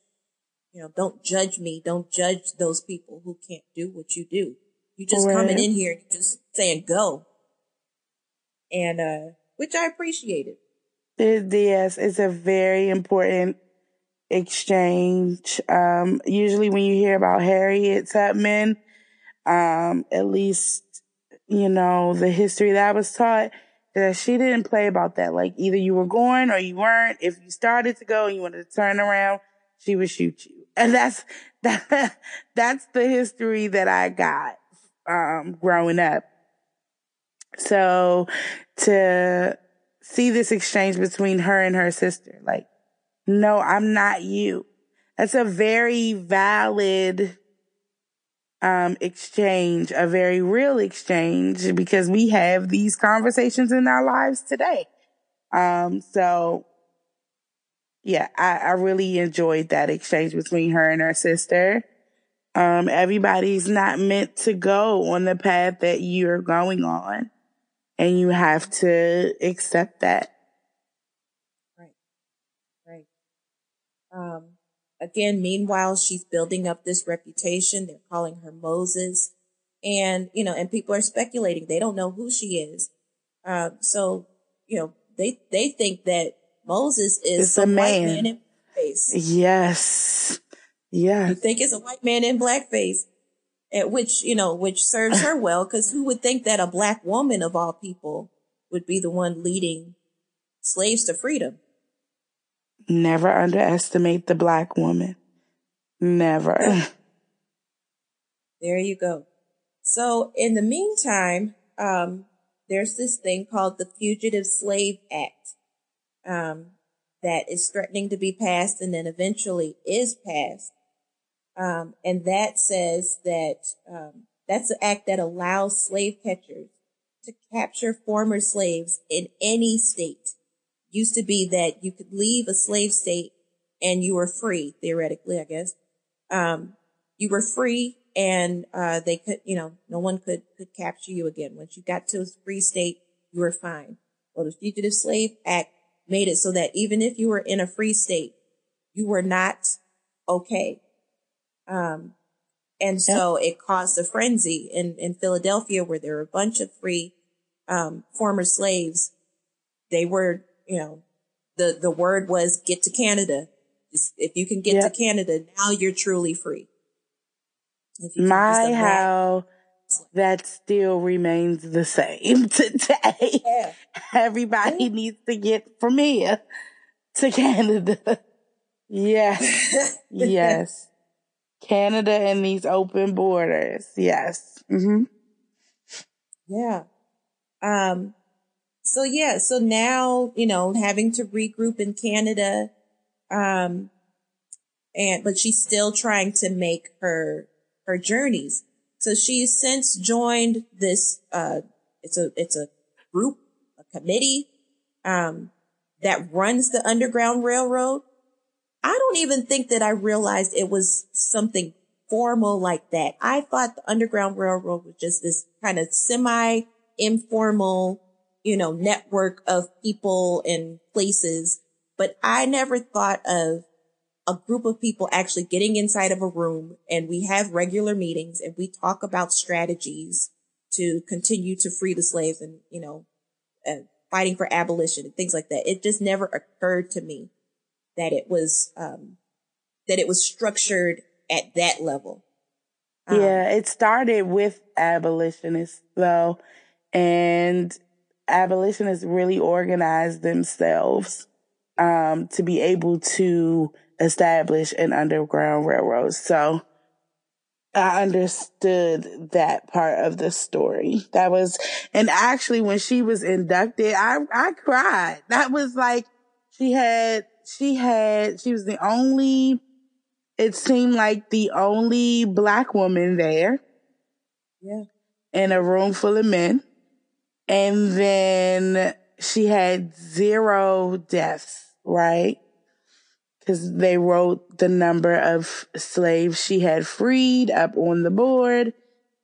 you know, don't judge me. Don't judge those people who can't do what you do. You just right. coming in here, just saying go. And, uh, which I appreciated. It, yes, it's a very important exchange. Um, usually when you hear about Harriet Tubman, um, at least you know, the history that I was taught that she didn't play about that. Like either you were going or you weren't. If you started to go and you wanted to turn around, she would shoot you. <laughs> And that's, that, <laughs> that's the history that I got, um, growing up. So to see this exchange between her and her sister, like, no, I'm not you. That's a very valid um, exchange, a very real exchange, because we have these conversations in our lives today. Um, so yeah, I, I really enjoyed that exchange between her and her sister. Um, everybody's not meant to go on the path that you're going on and you have to accept that. Right. Right. Um, Again, meanwhile, she's building up this reputation. They're calling her Moses. And, you know, and people are speculating. They don't know who she is. Uh, so, you know, they, they think that Moses is it's some man. white man in blackface. Yes. Yeah. You think it's a white man in blackface, at which, you know, which serves her well, because who would think that a black woman of all people would be the one leading slaves to freedom? Never underestimate the black woman. Never. <clears throat> There you go. So in the meantime, um, there's this thing called the Fugitive Slave Act, um, that is threatening to be passed and then eventually is passed. Um, and that says that, um, that's an act that allows slave catchers to capture former slaves in any state used to be that you could leave a slave state and you were free, theoretically, I guess. Um, you were free and, uh, they could, you know, no one could, could capture you again. Once you got to a free state, you were fine. Well, the Fugitive Slave Act made it so that even if you were in a free state, you were not okay. Um, and so it caused a frenzy in, in Philadelphia where there were a bunch of free, um, former slaves. They were you know, the, the word was get to Canada. If you can get yep. to Canada, now you're truly free. My how that still remains the same <laughs> today. Yeah. Everybody yeah. needs to get from here to Canada. Yes. <laughs> yes. Canada and these open borders. Yes. Mm-hmm. Yeah. Um, so yeah, so now, you know, having to regroup in Canada, um, and, but she's still trying to make her, her journeys. So she's since joined this, uh, it's a, it's a group, a committee, um, that runs the Underground Railroad. I don't even think that I realized it was something formal like that. I thought the Underground Railroad was just this kind of semi informal you know, network of people and places. But I never thought of a group of people actually getting inside of a room and we have regular meetings and we talk about strategies to continue to free the slaves and, you know, uh, fighting for abolition and things like that. It just never occurred to me that it was, um, that it was structured at that level. Um, yeah, it started with abolitionists though. And abolitionists really organized themselves um, to be able to establish an underground railroad. So I understood that part of the story. That was, and actually when she was inducted, I, I cried. That was like, she had, she had, she was the only, it seemed like the only black woman there. Yeah. In a room full of men. And then she had zero deaths, right? Cause they wrote the number of slaves she had freed up on the board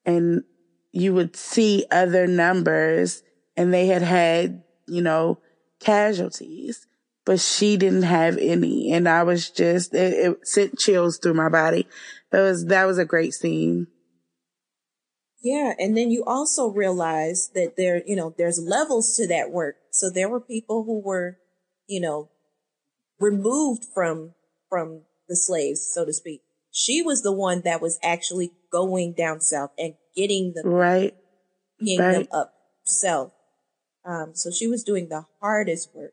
and you would see other numbers and they had had, you know, casualties, but she didn't have any. And I was just, it, it sent chills through my body. That was, that was a great scene. Yeah. And then you also realize that there, you know, there's levels to that work. So there were people who were, you know, removed from, from the slaves, so to speak. She was the one that was actually going down south and getting the right. being right. them up herself. Um, so she was doing the hardest work,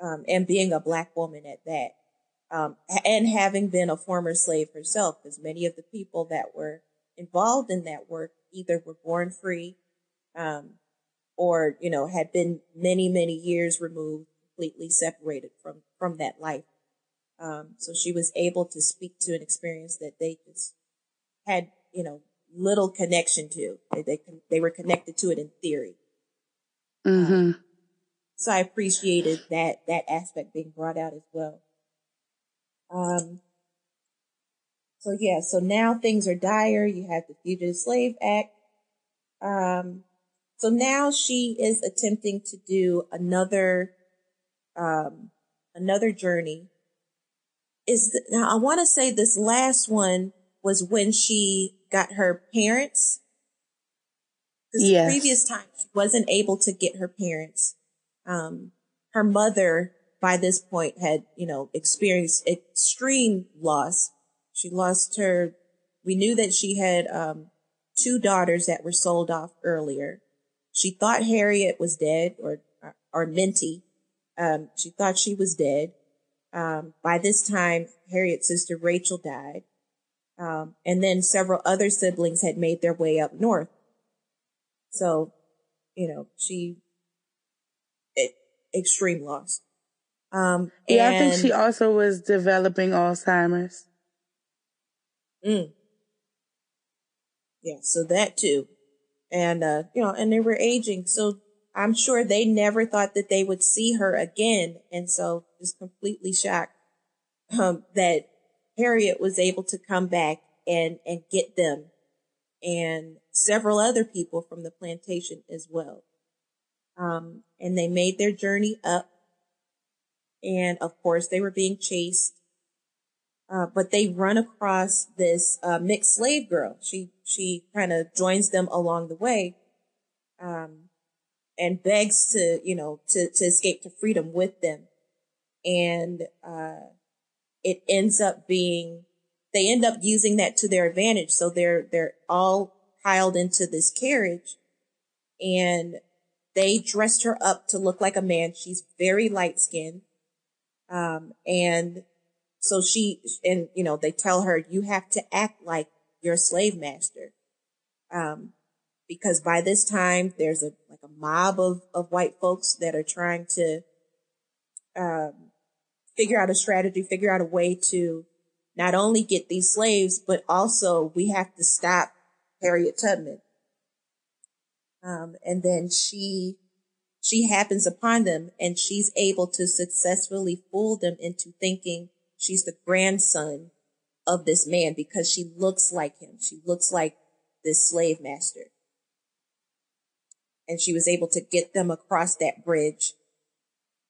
um, and being a black woman at that, um, and having been a former slave herself, because many of the people that were involved in that work either were born free, um, or you know had been many many years removed, completely separated from from that life. Um, so she was able to speak to an experience that they just had, you know, little connection to. They they, they were connected to it in theory. Mm-hmm. Um, so I appreciated that that aspect being brought out as well. Um. So yeah, so now things are dire. You have the Fugitive Slave Act. Um. So now she is attempting to do another, um, another journey is the, now I want to say this last one was when she got her parents. Yes. the previous time she wasn't able to get her parents. Um, her mother by this point had, you know, experienced extreme loss. She lost her, we knew that she had, um, two daughters that were sold off earlier. She thought Harriet was dead or, or Minty. Um, she thought she was dead. Um, by this time, Harriet's sister Rachel died. Um, and then several other siblings had made their way up north. So, you know, she, it, extreme loss. Um, yeah, I think she also was developing Alzheimer's. Mm. Yeah, so that too. And, uh, you know, and they were aging. So I'm sure they never thought that they would see her again. And so just completely shocked, um, that Harriet was able to come back and, and get them and several other people from the plantation as well. Um, and they made their journey up. And of course they were being chased. Uh, but they run across this, uh, mixed slave girl. She, she kind of joins them along the way. Um, and begs to, you know, to, to escape to freedom with them. And, uh, it ends up being, they end up using that to their advantage. So they're, they're all piled into this carriage and they dressed her up to look like a man. She's very light skinned. Um, and so she, and, you know, they tell her, you have to act like your slave master. Um, because by this time there's a like a mob of, of white folks that are trying to um, figure out a strategy, figure out a way to not only get these slaves, but also we have to stop Harriet Tubman. Um, and then she she happens upon them and she's able to successfully fool them into thinking she's the grandson of this man because she looks like him. She looks like this slave master and she was able to get them across that bridge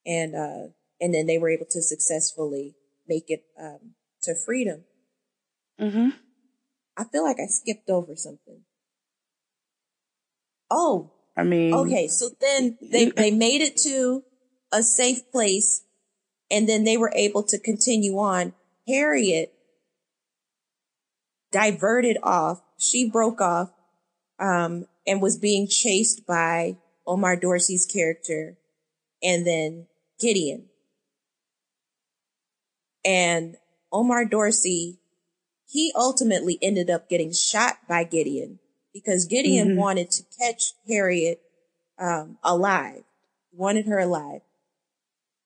and uh and then they were able to successfully make it um to freedom mm-hmm. i feel like i skipped over something oh i mean okay so then they they made it to a safe place and then they were able to continue on harriet diverted off she broke off um and was being chased by Omar Dorsey's character and then Gideon. And Omar Dorsey, he ultimately ended up getting shot by Gideon because Gideon mm-hmm. wanted to catch Harriet um, alive, wanted her alive.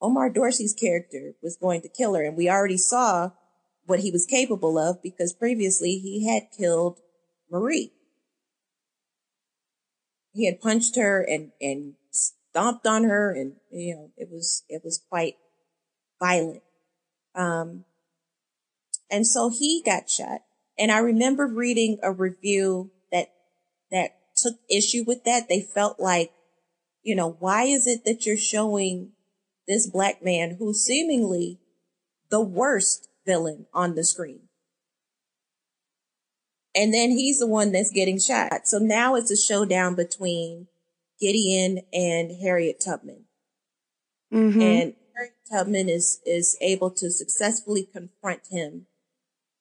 Omar Dorsey's character was going to kill her, and we already saw what he was capable of because previously he had killed Marie he had punched her and, and stomped on her and, you know, it was, it was quite violent. Um, and so he got shot. And I remember reading a review that, that took issue with that. They felt like, you know, why is it that you're showing this black man who's seemingly the worst villain on the screen? And then he's the one that's getting shot. So now it's a showdown between Gideon and Harriet Tubman. Mm-hmm. And Harriet Tubman is, is able to successfully confront him.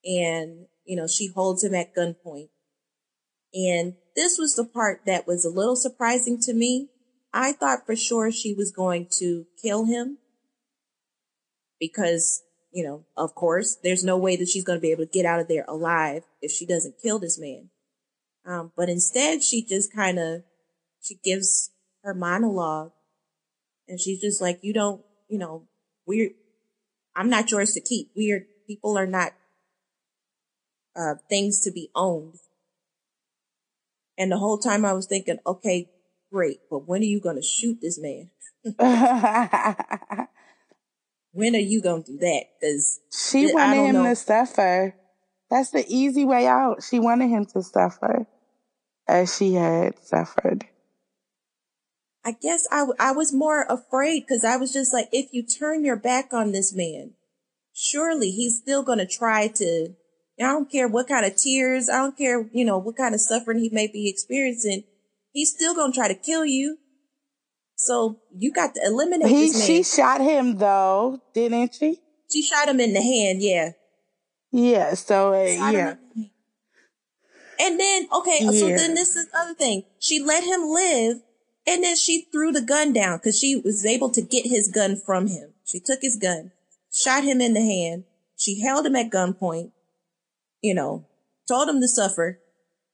And, you know, she holds him at gunpoint. And this was the part that was a little surprising to me. I thought for sure she was going to kill him because, you know, of course, there's no way that she's going to be able to get out of there alive if she doesn't kill this man. Um, but instead she just kind of, she gives her monologue and she's just like, you don't, you know, we're, I'm not yours to keep. We're, people are not, uh, things to be owned. And the whole time I was thinking, okay, great, but when are you going to shoot this man? <laughs> when are you going to do that? Cause she wanted him know. to suffer. That's the easy way out. She wanted him to suffer as she had suffered. I guess I, I was more afraid because I was just like, if you turn your back on this man, surely he's still going to try to, I don't care what kind of tears, I don't care, you know, what kind of suffering he may be experiencing. He's still going to try to kill you. So you got to eliminate he, She shot him though, didn't she? She shot him in the hand, yeah. Yeah, so uh, yeah. And then, okay, yeah. so then this is the other thing. She let him live and then she threw the gun down because she was able to get his gun from him. She took his gun, shot him in the hand. She held him at gunpoint, you know, told him to suffer,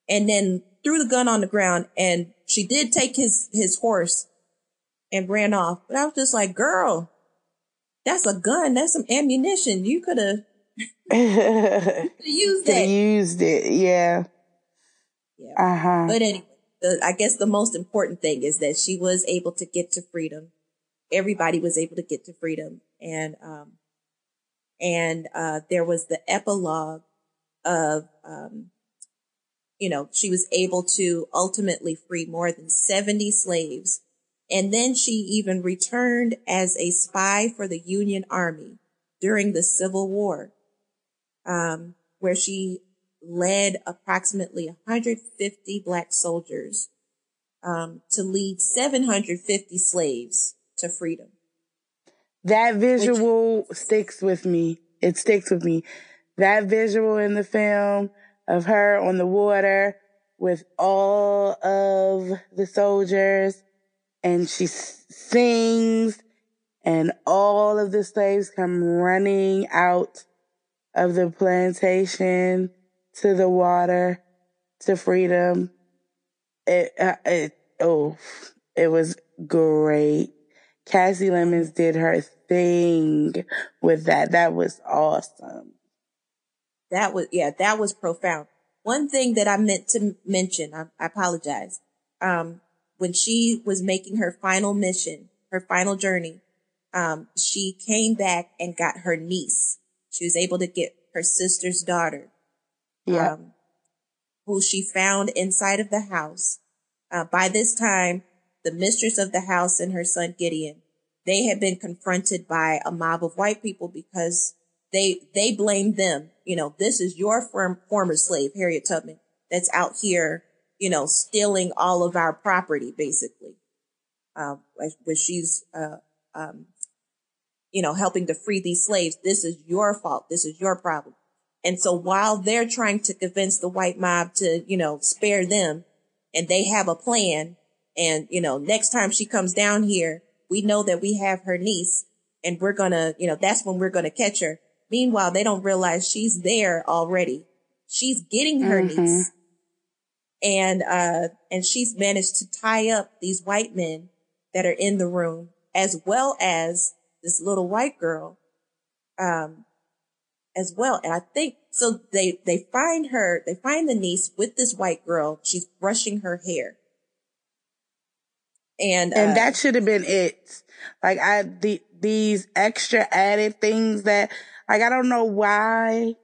and then threw the gun on the ground. And she did take his, his horse and ran off. But I was just like, girl, that's a gun. That's some ammunition. You could have <laughs> <laughs> used that. Used it. Yeah. Yeah. Uh huh. But anyway the, I guess the most important thing is that she was able to get to freedom. Everybody was able to get to freedom. And, um, and, uh, there was the epilogue of, um, you know, she was able to ultimately free more than 70 slaves. And then she even returned as a spy for the Union Army during the Civil War, um, where she led approximately 150 black soldiers um, to lead 750 slaves to freedom. That visual Which, sticks with me. It sticks with me. That visual in the film of her on the water with all of the soldiers and she sings and all of the slaves come running out of the plantation to the water, to freedom. It, uh, it, oh, it was great. Kasi Lemmons did her thing with that. That was awesome. That was, yeah, that was profound. One thing that I meant to mention, I, I apologize. Um, when she was making her final mission, her final journey, um, she came back and got her niece. She was able to get her sister's daughter yeah. Um, who she found inside of the house. Uh, by this time, the mistress of the house and her son Gideon, they had been confronted by a mob of white people because they, they blamed them. You know, this is your form, former slave, Harriet Tubman, that's out here, you know, stealing all of our property, basically. Uh, where she's, uh, um, you know, helping to free these slaves. This is your fault. This is your problem. And so while they're trying to convince the white mob to, you know, spare them and they have a plan and, you know, next time she comes down here, we know that we have her niece and we're going to, you know, that's when we're going to catch her. Meanwhile, they don't realize she's there already. She's getting her mm-hmm. niece and, uh, and she's managed to tie up these white men that are in the room as well as this little white girl. Um, as well. And I think so they, they find her, they find the niece with this white girl. She's brushing her hair. And, and uh, that should have been it. Like I, the, these extra added things that, like, I don't know why,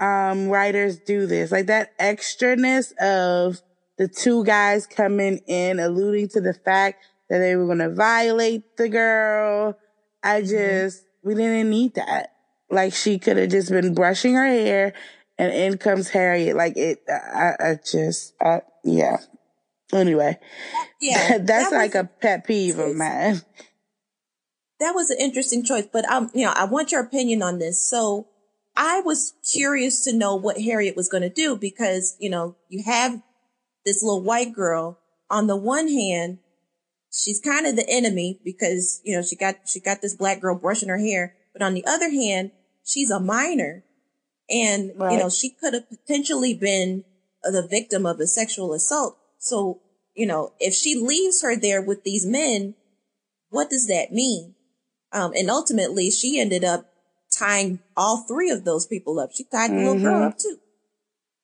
um, writers do this. Like that extraness of the two guys coming in, alluding to the fact that they were going to violate the girl. I mm-hmm. just, mm-hmm. we didn't need that. Like she could have just been brushing her hair and in comes Harriet. Like it, I, I just, I, yeah. Anyway, yeah, <laughs> that's that like a pet peeve of mine. That was an interesting choice, but um, you know, I want your opinion on this. So I was curious to know what Harriet was going to do because, you know, you have this little white girl, on the one hand, she's kind of the enemy because, you know, she got, she got this black girl brushing her hair. But on the other hand, she's a minor and, right. you know, she could have potentially been the victim of a sexual assault. So, you know, if she leaves her there with these men, what does that mean? Um, and ultimately she ended up tying all three of those people up. She tied mm-hmm. the little girl mm-hmm. up too.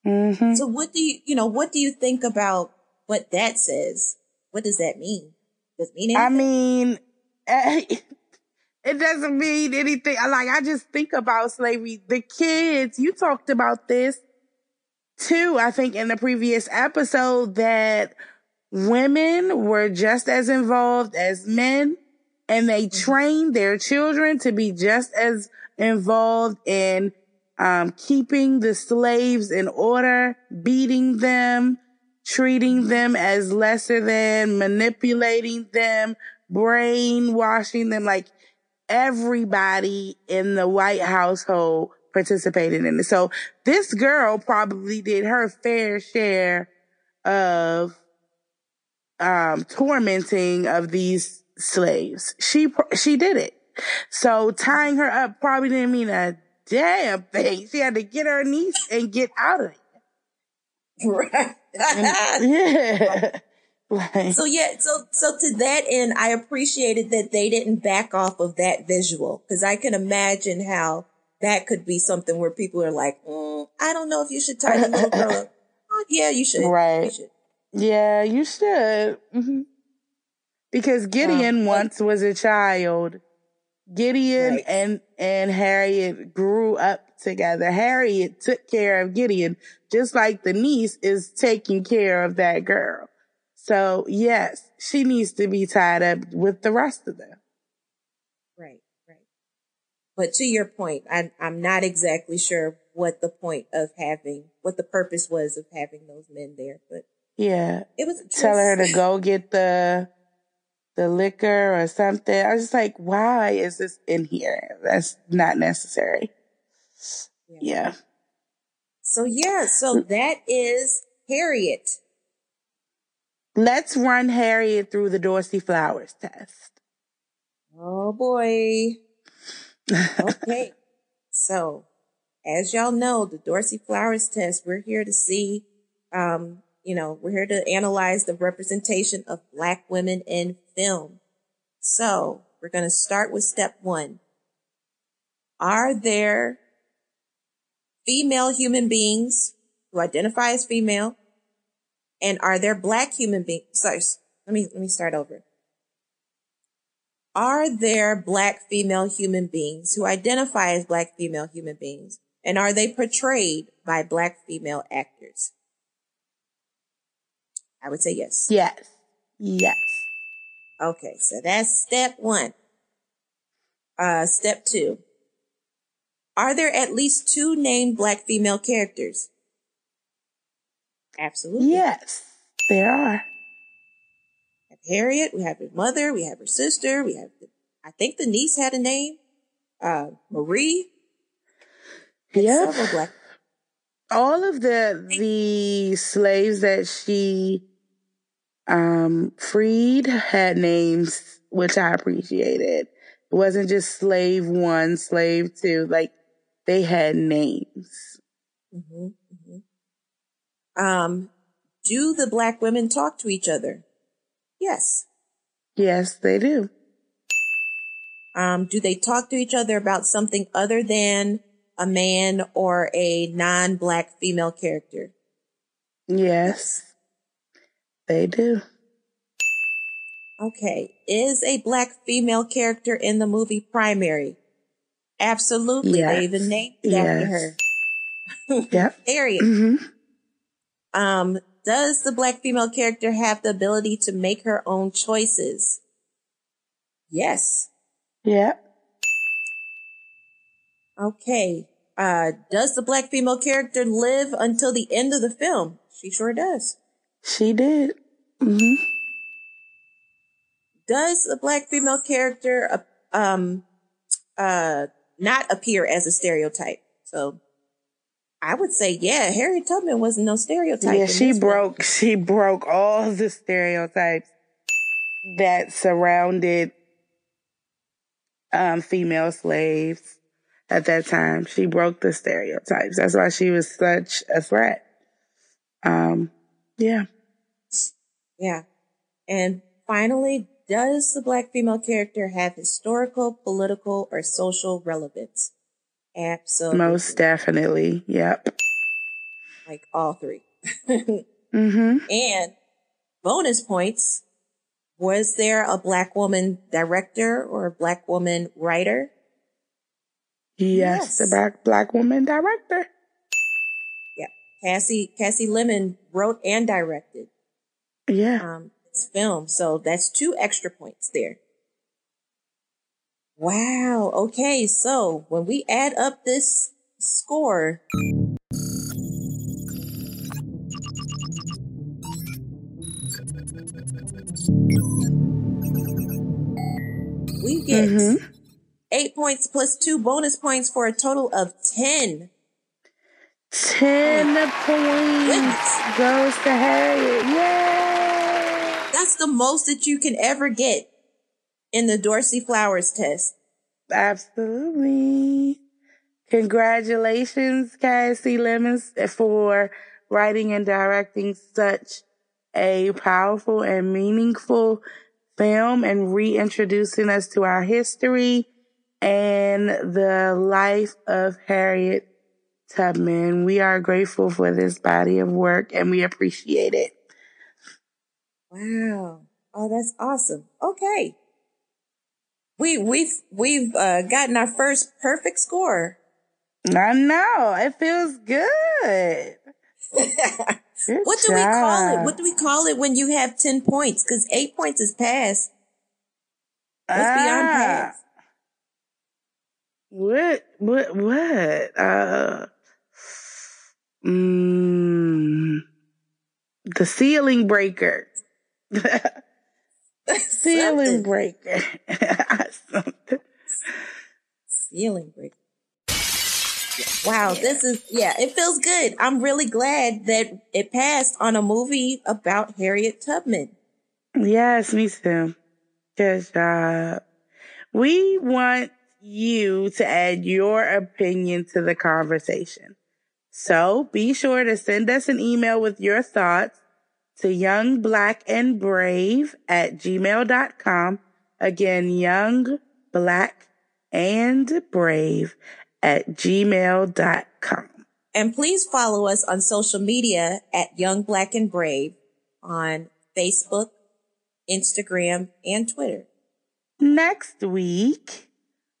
Mm-hmm. So what do you, you know, what do you think about what that says? What does that mean? Does it mean anything? I mean, <laughs> it doesn't mean anything. Like, I just think about slavery. The kids, you talked about this too, I think in the previous episode that women were just as involved as men and they mm-hmm. trained their children to be just as involved in um, keeping the slaves in order, beating them, treating them as lesser than, manipulating them, brainwashing them. Like everybody in the white household participated in it. So this girl probably did her fair share of um, tormenting of these slaves. She she did it. So tying her up probably didn't mean a damn thing. She had to get her niece and get out of it. <laughs> Right. <laughs> yeah. Like, <laughs> so yeah, so so to that end, I appreciated that they didn't back off of that visual because I can imagine how that could be something where people are like, mm, I don't know if you should tie the little girl up. Oh, yeah, you should. Right. You should. Yeah, you should. Mm-hmm. Because Gideon um, once was a child. Gideon right. and and Harriet grew up together. Harriet took care of Gideon, just like the niece is taking care of that girl. So yes, she needs to be tied up with the rest of them. Right, right. But to your point, I, I'm not exactly sure what the point of having, what the purpose was of having those men there, but yeah, it was tell her to go get the the liquor or something. I was just like, why is this in here? That's not necessary. Yeah. yeah. So yeah, so that is Harriet. Let's run Harriet through the Dorsey Flowers test. Oh boy. okay. <laughs> so as y'all know, the Dorsey Flowers test, we're here to see um, you know, we're here to analyze the representation of black women in film. So we're going to start with step one. Are there female human beings who identify as female? And are there black human beings? Sorry, let me, let me start over. Are there black female human beings who identify as black female human beings? And are they portrayed by black female actors? I would say yes. Yes. Yes. Okay. So that's step one. Uh, step two. Are there at least two named black female characters? Absolutely. Yes, there are. We have Harriet, we have her mother, we have her sister, we have, the, I think the niece had a name, uh, Marie. Yeah. All of the, the slaves that she um, freed had names, which I appreciated. It wasn't just slave one, slave two, like they had names. Mm-hmm, mm-hmm. Um, do the black women talk to each other? Yes. Yes, they do. Um, do they talk to each other about something other than a man or a non-black female character? Yes. They do. Okay. Is a black female character in the movie primary? Absolutely. Yes. They even named yes. after her. yep. <laughs> Harriet. Mm-hmm. Um, does the black female character have the ability to make her own choices? Yes. Yep. Okay. Uh, does the black female character live until the end of the film? She sure does. She did. Mm-hmm. Does a black female character uh, um uh not appear as a stereotype? So I would say, yeah, Harriet Tubman wasn't no stereotype. Yeah, she broke, one. she broke all the stereotypes that surrounded um, female slaves at that time. She broke the stereotypes. That's why she was such a threat. Um, yeah. Yeah. And finally, does the black female character have historical, political, or social relevance? Absolutely. Most definitely. Yep. Like all 3 <laughs> mm-hmm. And bonus points. Was there a black woman director or a black woman writer? Yes, yes. a black black woman director. Yeah. Kasi, Kasi Lemon wrote and directed. Yeah. Um, this film. So that's two extra points there. Wow. Okay. So when we add up this score, we get mm-hmm. eight points plus two bonus points for a total of 10. 10 points goes to Harriet. Yay! The most that you can ever get in the Dorsey Flowers test. Absolutely. Congratulations, Kasi Lemmons, for writing and directing such a powerful and meaningful film and reintroducing us to our history and the life of Harriet Tubman. We are grateful for this body of work and we appreciate it. Wow. Oh, that's awesome. Okay we we've we've uh, gotten our first perfect score. I know it feels good. <laughs> good what do job. we call it? What do we call it when you have ten points? Because eight points is pass. What's ah. beyond pass? What what what? Uh, mm, the ceiling breaker. <laughs> Ceiling breaker. <laughs> Ceiling breaker. Wow, this is yeah, it feels good. I'm really glad that it passed on a movie about Harriet Tubman. Yes, me too. Good job. Uh, we want you to add your opinion to the conversation. So be sure to send us an email with your thoughts to young, black, and brave at gmail.com. Again, young, black, and brave at gmail.com. And please follow us on social media at Young, Black, and Brave on Facebook, Instagram, and Twitter. Next week,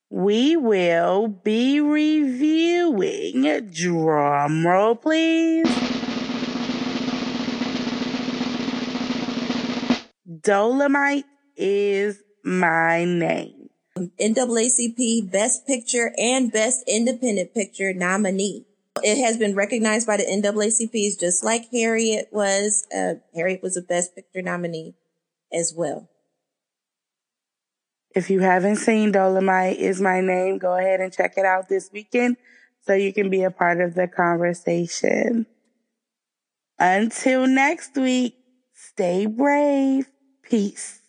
we will be reviewing, drum roll please Dolemite is my name. NAACP Best Picture and Best Independent Picture nominee. It has been recognized by the NAACPs just like Harriet was. Uh, Harriet was a Best Picture nominee as well. If you haven't seen Dolemite is my name, go ahead and check it out this weekend so you can be a part of the conversation. Until next week, stay brave. Peace.